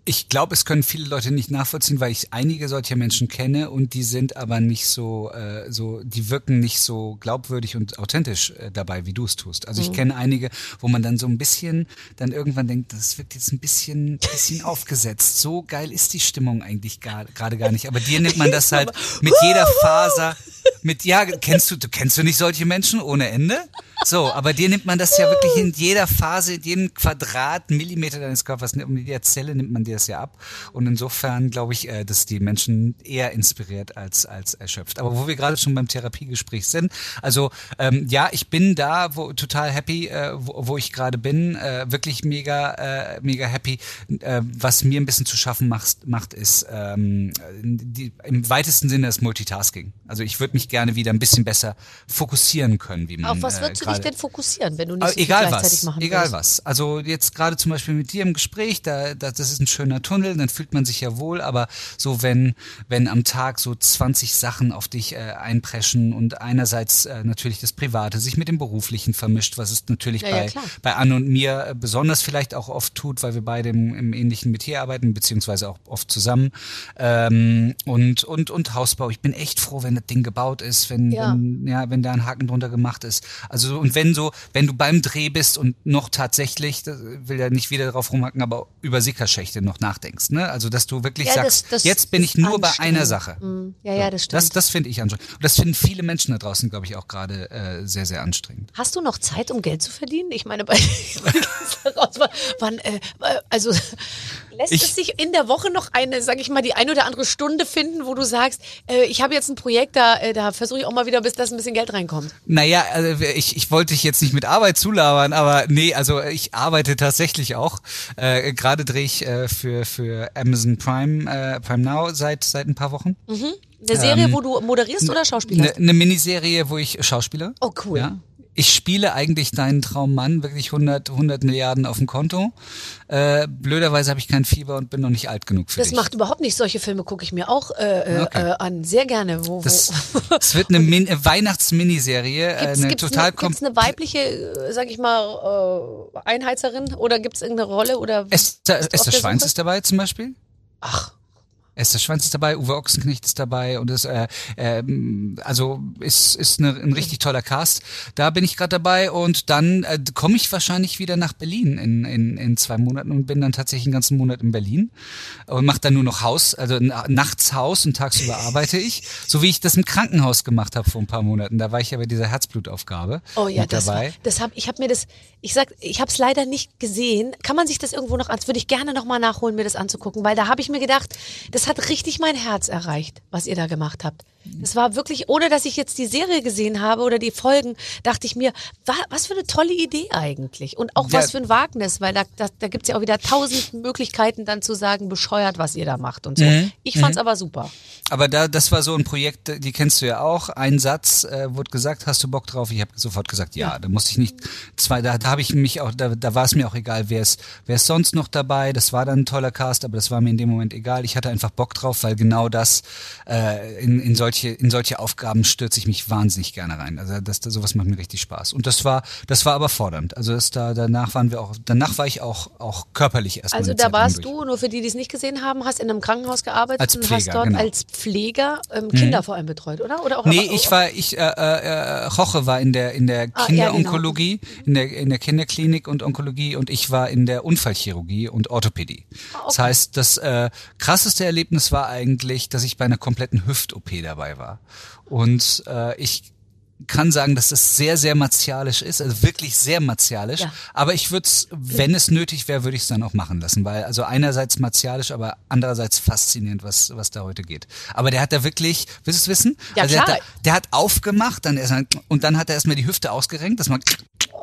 Ich glaube, es können viele Leute nicht nachvollziehen, weil ich einige solcher Menschen kenne und die sind aber nicht so, äh, so, die wirken nicht so glaubwürdig und authentisch äh, dabei, wie du es tust. Also ich kenne einige, wo man dann so ein bisschen dann irgendwann denkt, das wirkt jetzt ein bisschen, bisschen aufgesetzt. So geil ist die Stimmung eigentlich gar- gerade gar nicht. Aber dir nimmt man das halt mit jeder Faser, mit ja, kennst du, du kennst du nicht solche Menschen ohne Ende? So, aber dir nimmt man das ja wirklich in jeder Phase, in jedem Quadratmillimeter deines Körpers, in jeder Zelle nimmt man dir das ja ab. Und insofern glaube ich, äh, dass die Menschen eher inspiriert als, als erschöpft. Aber wo wir gerade schon beim Therapiegespräch sind, also ähm, ja, ich bin da wo, total happy, äh, wo, wo ich gerade bin, äh, wirklich mega, äh, mega happy. Äh, was mir ein bisschen zu schaffen macht, macht ist ähm, die, im weitesten Sinne das Multitasking. Also ich würde mich gerne wieder ein bisschen besser fokussieren können, wie man Auf was äh, würdest du dich denn fokussieren, wenn du nicht aber so viel egal gleichzeitig was, machen egal willst? was. Also jetzt gerade zum Beispiel mit dir im Gespräch, da, da das ist ein schöner Tunnel, dann fühlt man sich ja wohl, aber so wenn wenn am Tag so 20 Sachen auf dich äh, einpreschen und einerseits äh, natürlich das Private sich mit dem Beruflichen vermischt, was es natürlich Ja, ja, bei klar. bei Anne und mir äh, besonders vielleicht auch oft tut, weil wir beide im, im ähnlichen Metier arbeiten beziehungsweise auch oft zusammen ähm, und und und Hausbau. Ich bin echt froh, wenn das Ding gebaut ist, wenn Ja. wenn ja, wenn da ein Haken drunter gemacht ist. Also so- und wenn so, wenn du beim Dreh bist und noch tatsächlich, will ja nicht wieder darauf rumhacken, aber über Sickerschächte noch nachdenkst, ne? Also dass du wirklich Ja, das- sagst, das jetzt bin ich nur bei einer. Sache. Mm, Ja, ja, das stimmt. Das, das finde ich anstrengend. Und das finden viele Menschen da draußen, glaube ich, auch gerade äh, sehr, sehr anstrengend. Hast du noch Zeit, um Geld zu verdienen? Ich meine, bei (laughs) raus, wann, äh, also lässt Ich- es sich in der Woche noch eine, sag ich mal, die ein oder andere Stunde finden, wo du sagst, äh, ich habe jetzt ein Projekt, da, äh, da versuche ich auch mal wieder, bis das ein bisschen Geld reinkommt. Naja, also ich, ich wollte dich jetzt nicht mit Arbeit zulabern, aber nee, also ich arbeite tatsächlich auch. Äh, Gerade drehe ich äh, für, für Amazon Prime, äh, Prime Now seit, seit ein paar Wochen. Eine Serie, wo du moderierst oder Schauspieler? Eine ne Miniserie, wo ich Schauspieler. Oh, cool. Ja. Ich spiele eigentlich deinen Traummann, wirklich 100, 100 Milliarden auf dem Konto. Äh, blöderweise habe ich kein Fieber und bin noch nicht alt genug für Das dich. macht überhaupt nicht. Solche Filme gucke ich mir auch äh, äh, Okay. äh, an. Sehr gerne. Wo, das, wo. (laughs) es wird eine, Min Weihnachtsminiserie, äh, Gibt's, eine gibt's total eine, gibt's eine weibliche, äh, sag ich mal, Einheizerin oder gibt's irgendeine Rolle oder Esther, Esther Schweins ist dabei zum Beispiel. Ach, Esther Schwanz ist dabei, Uwe Ochsenknecht ist dabei und es äh, ähm, also ist ist eine, ein richtig toller Cast. Da bin ich gerade dabei und dann äh, komme ich wahrscheinlich wieder nach Berlin in, in, in zwei Monaten und bin dann tatsächlich einen ganzen Monat in Berlin und mache dann nur noch Haus, also na- nachts Haus und tagsüber arbeite ich, so wie ich das im Krankenhaus gemacht habe vor ein paar Monaten. Da war ich ja bei dieser Herzblutaufgabe Oh ja, mit das, war, dabei. das hab, ich habe mir das, ich sag, ich habe es leider nicht gesehen. Kann man sich das irgendwo noch, als würde ich gerne noch mal nachholen, mir das anzugucken, weil da habe ich mir gedacht, das hat richtig mein Herz erreicht, was ihr da gemacht habt. Das war wirklich, ohne dass ich jetzt die Serie gesehen habe oder die Folgen, dachte ich mir, wa, was für eine tolle Idee eigentlich und auch Ja. was für ein Wagnis, weil da, da, da gibt's ja auch wieder tausend Möglichkeiten dann zu sagen, bescheuert, was ihr da macht und so. Mhm. Ich fand's aber super. Aber da, das war so ein Projekt, die kennst du ja auch. Ein Satz äh, wurde gesagt, hast du Bock drauf? Ich habe sofort gesagt, ja. Da musste ich nicht zwei, da, da habe ich mich auch, da, da war es mir auch egal, wer ist, wer ist sonst noch dabei. Das war dann ein toller Cast, aber das war mir in dem Moment egal. Ich hatte einfach Bock drauf, weil genau das äh, in, in solche in solche Aufgaben stürze ich mich wahnsinnig gerne rein. Also das, das sowas macht mir richtig Spaß. Und das war das war aber fordernd. Also das da danach waren wir auch, danach war ich auch auch körperlich erstmal. Also da warst du, nur für die, die es nicht gesehen haben, hast in einem Krankenhaus gearbeitet Als und hast Pfleger, dort genau. als Pfleger ähm, Kinder vor allem betreut, oder? Oder auch Nee, aber- ich war, ich, äh, äh, äh, Roche war in der in der Ah, ja, Kinderonkologie, in der in der Kinderklinik und Onkologie und ich war in der Unfallchirurgie und Orthopädie. Das heißt, das äh, krasseste Erlebnis war eigentlich, dass ich bei einer kompletten Hüft-OP dabei war. Und äh, ich kann sagen, dass das sehr, sehr martialisch ist, also wirklich sehr martialisch. Ja. Aber ich würde es, wenn es nötig wäre, würde ich es dann auch machen lassen, weil also einerseits martialisch, aber andererseits faszinierend, was was da heute geht. Aber der hat da wirklich, willst du es wissen? Ja, also der, klar. Hat da, der hat aufgemacht, dann erst und dann hat er erstmal die Hüfte ausgerenkt, das mal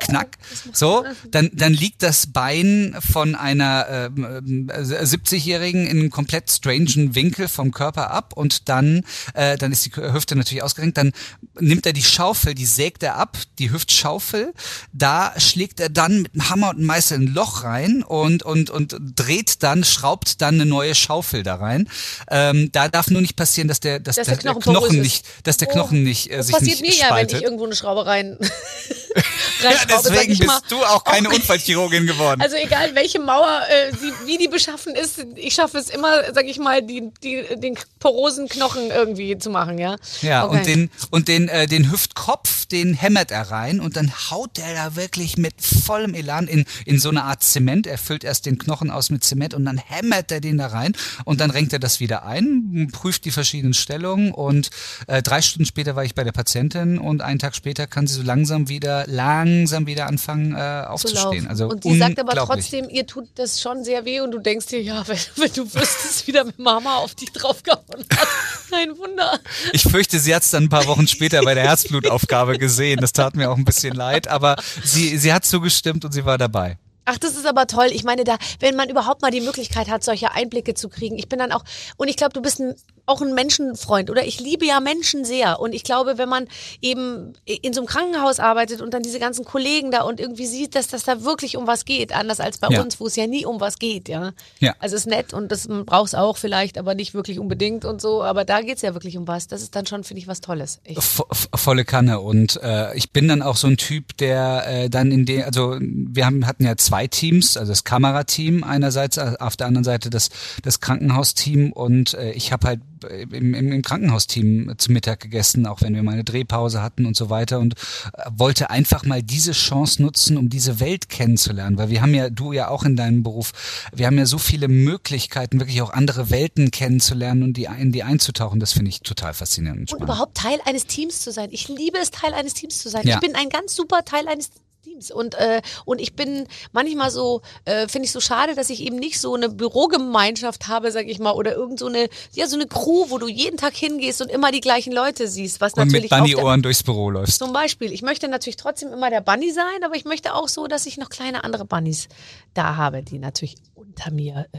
knack. So, dann dann liegt das Bein von einer äh, 70-jährigen in einem komplett strangen Winkel vom Körper ab und dann äh, dann ist die Hüfte natürlich ausgerenkt, dann nimmt er die Schaufel, die sägt er ab, die Hüftschaufel, da schlägt er dann mit einem Hammer und einem Meißel ein Loch rein und und und dreht dann, schraubt dann eine neue Schaufel da rein. Ähm, da darf nur nicht passieren, dass der dass, Dass der, der Knochen der Knochen nicht, dass der Oh, Knochen nicht äh, Das sich passiert nicht mir ja, wenn spaltet. ich irgendwo eine Schraube rein. (laughs) (laughs) ja, deswegen ich bist mal. du auch keine Unfallchirurgin geworden. Also egal welche Mauer, äh, sie, wie die beschaffen ist, ich schaffe es immer, sag ich mal, die, die, den porosen Knochen irgendwie zu machen, ja. Ja, Okay. und den und den äh, den Hüftkopf, den hämmert er rein und dann haut er da wirklich mit vollem Elan in in so eine Art Zement. Er füllt erst den Knochen aus mit Zement und dann hämmert er den da rein und dann renkt er das wieder ein, prüft die verschiedenen Stellungen und äh, drei Stunden später war ich bei der Patientin und einen Tag später kann sie so langsam wieder langsam wieder anfangen äh, zu aufzustehen. Also und sie sagt aber trotzdem, ihr tut das schon sehr weh und du denkst dir, ja, (laughs) wenn, wenn du wüsstest, wieder mit Mama auf dich draufgehauen hat. (laughs) Kein Wunder. Ich fürchte, sie hat es dann ein paar Wochen später bei der Herzblutaufgabe gesehen. Das tat mir auch ein bisschen leid, aber sie, sie hat zugestimmt und sie war dabei. Ach, das ist aber toll. Ich meine, da, wenn man überhaupt mal die Möglichkeit hat, solche Einblicke zu kriegen. Ich bin dann auch, und ich glaube, du bist ein, auch ein Menschenfreund, oder? Ich liebe ja Menschen sehr. Und ich glaube, wenn man eben in so einem Krankenhaus arbeitet und dann diese ganzen Kollegen da und irgendwie sieht, dass das da wirklich um was geht, anders als bei Ja. uns, wo es ja nie um was geht, ja. Ja. Also ist nett und das brauchst auch vielleicht, aber nicht wirklich unbedingt und so. Aber da geht's ja wirklich um was. Das ist dann schon, finde ich, was Tolles. Vo- volle Kanne und äh, ich bin dann auch so ein Typ, der äh, dann in der, also wir haben hatten ja zwei Teams, also das Kamerateam einerseits, auf der anderen Seite das das Krankenhausteam und äh, ich habe halt im, im, im Krankenhausteam zu Mittag gegessen, auch wenn wir mal eine Drehpause hatten und so weiter und äh, wollte einfach mal diese Chance nutzen, um diese Welt kennenzulernen, weil wir haben ja, du ja auch in deinem Beruf, wir haben ja so viele Möglichkeiten, wirklich auch andere Welten kennenzulernen und die in die einzutauchen, das finde ich total faszinierend. und Und überhaupt Teil eines Teams zu sein. Ich liebe es, Teil eines Teams zu sein. Ja. Ich bin ein ganz super Teil eines Teams. Und, äh, und ich bin manchmal so, äh, finde ich so schade, dass ich eben nicht so eine Bürogemeinschaft habe, sag ich mal, oder irgend so eine, ja, so eine Crew, wo du jeden Tag hingehst und immer die gleichen Leute siehst, was und mit natürlich der, Bunny-Ohren durchs Büro läufst. zum Beispiel. Ich möchte natürlich trotzdem immer der Bunny sein, aber ich möchte auch so, dass ich noch kleine andere Bunnies da habe, die natürlich unter mir äh,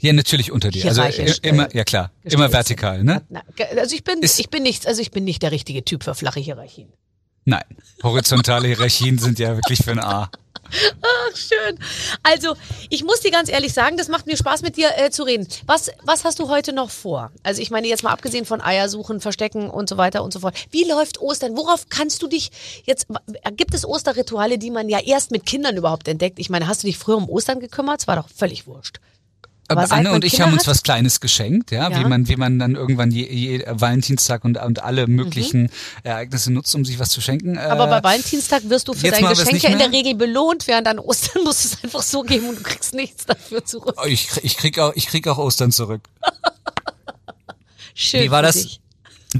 Ja, natürlich unter dir. Also äh, immer, äh, ja klar, immer vertikal, ne? Also ich bin, Ist- ich bin nicht, also ich bin nicht der richtige Typ für flache Hierarchien. Nein, horizontale Hierarchien sind ja wirklich für ein A. Ach, schön. Also, ich muss dir ganz ehrlich sagen, das macht mir Spaß, mit dir äh, zu reden. Was, was hast du heute noch vor? Also, ich meine, jetzt mal abgesehen von Eiersuchen, Verstecken und so weiter und so fort. Wie läuft Ostern? Worauf kannst du dich jetzt, gibt es Osterrituale, die man ja erst mit Kindern überhaupt entdeckt? Ich meine, hast du dich früher um Ostern gekümmert? Es war doch völlig wurscht. Aber Aber seit Anne und ich Kinder haben uns hat- was Kleines geschenkt, ja, Ja. wie man, wie man dann irgendwann je, je Valentinstag und, und alle möglichen Mhm. Ereignisse nutzt, um sich was zu schenken. Aber Äh, bei Valentinstag wirst du für dein Geschenk ja in der. Regel belohnt, während an Ostern musst du es einfach so geben und du kriegst nichts dafür zurück. ich, ich krieg auch, ich krieg auch Ostern zurück. (laughs) Schön Wie war das? dich.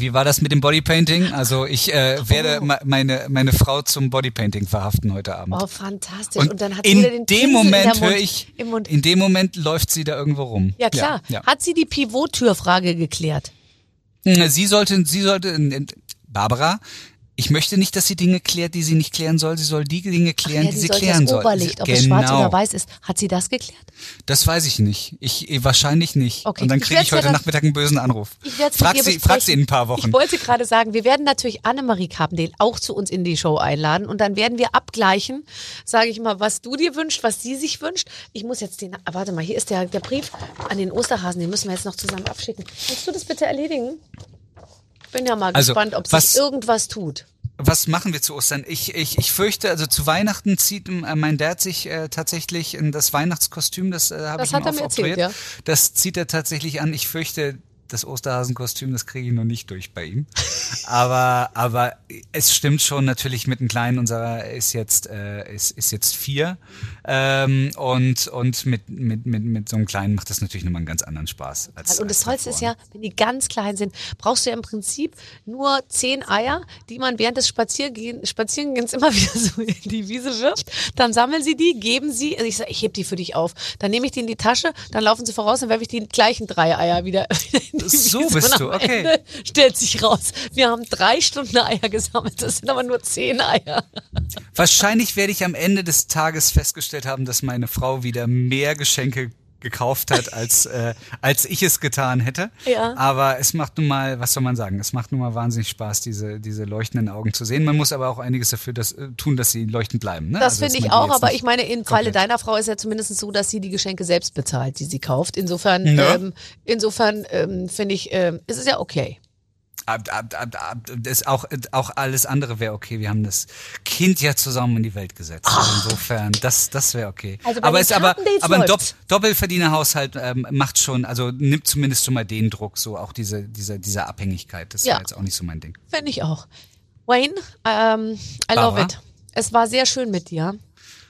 Wie war das mit dem Bodypainting? Also ich äh, werde me- meine meine Frau zum Bodypainting verhaften heute Abend. Oh, fantastisch. und Und, dann hat sie in wieder den dem Pinsel Moment höre ich, in dem Moment läuft sie da irgendwo rum. Ja, klar. Ja, Hat sie die Pivottürfrage geklärt? ja. Sie sollte, sie sollte, Barbara, ich möchte nicht, dass sie Dinge klärt, die sie nicht klären soll. Sie soll die Dinge klären, ja, die sie sollte klären soll. Oberlicht, ob genau. es schwarz oder weiß ist. Hat sie das geklärt? Das weiß ich nicht. Ich eh, wahrscheinlich nicht. Okay, Und dann kriege ich heute ja Nachmittag einen bösen Anruf. Ich Frag sie, frag sie in ein paar Wochen. Ich wollte gerade sagen, wir werden natürlich Annemarie Carpendale auch zu uns in die Show einladen und dann werden wir abgleichen, sage ich mal, was du dir wünschst, was sie sich wünscht. Ich muss jetzt den, ah, warte mal, hier ist der, der Brief an den Osterhasen, den müssen wir jetzt noch zusammen abschicken. Kannst du das bitte erledigen? Bin ja mal Also, gespannt, ob was- sich irgendwas tut. Was machen wir zu Ostern? Ich, ich, ich fürchte, also zu Weihnachten zieht äh, mein Dad sich äh, tatsächlich in das Weihnachtskostüm, das äh, habe ich hat ihm er mir erzählt, Das zieht er tatsächlich an. Ich fürchte, das Osterhasenkostüm, das kriege ich noch nicht durch bei ihm. (laughs) aber, aber es stimmt schon natürlich mit dem Kleinen. Unserer ist jetzt, äh, ist, ist jetzt vier. Ähm, und und mit, mit, mit, mit so einem Kleinen macht das natürlich nochmal einen ganz anderen Spaß. Als, Und das Tollste ist ja, wenn die ganz klein sind, brauchst du ja im Prinzip nur zehn Eier, die man während des Spaziergehen, Spazierengehens immer (laughs) wieder so in die Wiese wirft. Dann sammeln sie die, geben sie, also ich sage, ich heb die für dich auf. Dann nehme ich die in die Tasche, dann laufen sie voraus, dann werfe ich die gleichen drei Eier wieder, (laughs) in die So Wiese. bist Und du, okay. Ende stellt sich raus, wir haben drei Stunden Eier gesammelt, das sind aber nur zehn Eier. Wahrscheinlich werde ich am Ende des Tages festgestellt haben, dass meine Frau wieder mehr Geschenke gekauft hat, als, äh, als ich es getan hätte. Ja. Aber es macht nun mal, was soll man sagen, es macht nun mal wahnsinnig Spaß, diese, diese leuchtenden Augen zu sehen. Man muss aber auch einiges dafür das, äh, tun, dass sie leuchtend bleiben. Ne? Das Also, finde ich auch, aber ich meine, im Falle deiner Frau ist ja zumindest so, dass sie die Geschenke selbst bezahlt, die sie kauft. Insofern, Ja. ähm, insofern ähm, finde ich, ähm, ist es ja okay. Ab, ab, ab, ab, das auch, auch alles andere wäre okay. Wir haben das Kind ja zusammen in die Welt gesetzt. Insofern, das, das wäre okay. Also aber ist aber, aber ein Dopp. Doppelverdienerhaushalt ähm, macht schon, also nimmt zumindest schon mal den Druck, so auch diese, diese, diese Abhängigkeit. Das Ja. wäre jetzt auch nicht so mein Ding. Finde ich auch. Wayne, ähm, I love Barbara? it. Es war sehr schön mit dir.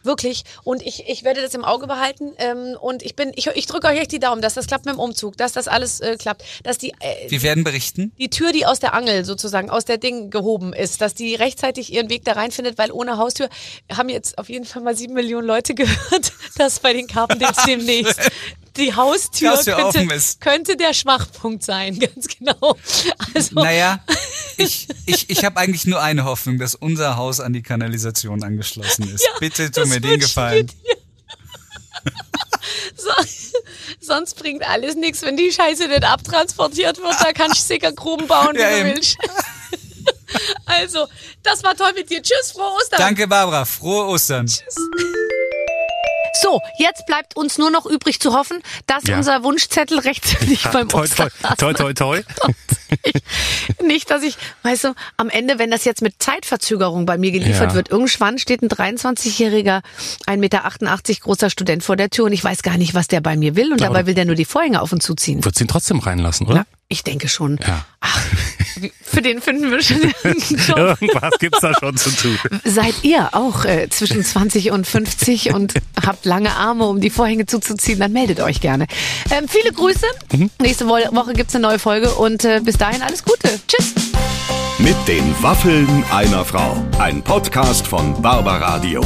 Wirklich. Und ich, ich werde das im Auge behalten. Ähm, und ich bin, ich, ich drücke euch echt die Daumen, dass das klappt mit dem Umzug, dass das alles äh, klappt. Dass die, äh, Wir werden berichten. die Tür, die aus der Angel sozusagen, aus der Ding gehoben ist, dass die rechtzeitig ihren Weg da reinfindet, weil ohne Haustür haben jetzt auf jeden Fall mal sieben Millionen Leute (laughs) gehört, dass bei den Carpendales (laughs) demnächst die Haustür könnte, könnte der Schwachpunkt sein, (laughs) ganz genau. Also, Naja, (laughs) ich, ich, ich habe eigentlich nur eine Hoffnung, dass unser Haus an die Kanalisation angeschlossen ist. Ja, Bitte tu mir den Gefallen. (laughs) so, sonst bringt alles nichts, wenn die Scheiße nicht abtransportiert wird, da kannst du sicher Gruben bauen, wie Ja, du eben. willst. Also, das war toll mit dir. Tschüss, frohe Ostern. Danke, Barbara. Frohe Ostern. So, jetzt bleibt uns nur noch übrig zu hoffen, dass Ja. unser Wunschzettel rechtzeitig beim toi, toi, Osterhasen toi, toi, toi. (laughs) Nicht, dass ich, weißt du, am Ende, wenn das jetzt mit Zeitverzögerung bei mir geliefert Ja. wird, irgendwann steht ein 23-jähriger, 1,88 Meter großer Student vor der Tür und ich weiß gar nicht, was der bei mir will und dabei will der nur die Vorhänge auf und zuziehen. Würdest du ihn trotzdem reinlassen, oder? Ja, ich denke schon. Ja. Ach, für den finden wir schon. (laughs) Irgendwas gibt's da schon zu tun. Seid ihr auch äh, zwischen 20 und 50 und (laughs) habt lange Arme, um die Vorhänge zuzuziehen, dann meldet euch gerne. Ähm, viele Grüße. Nächste Wo Woche gibt's eine neue Folge und äh, bis dahin alles Gute. Tschüss. Mit den Waffeln einer Frau. Ein Podcast von Barbaradio.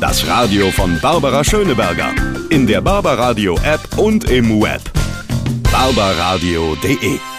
Das Radio von Barbara Schöneberger. In der Barbaradio App und im Web. barbaradio.de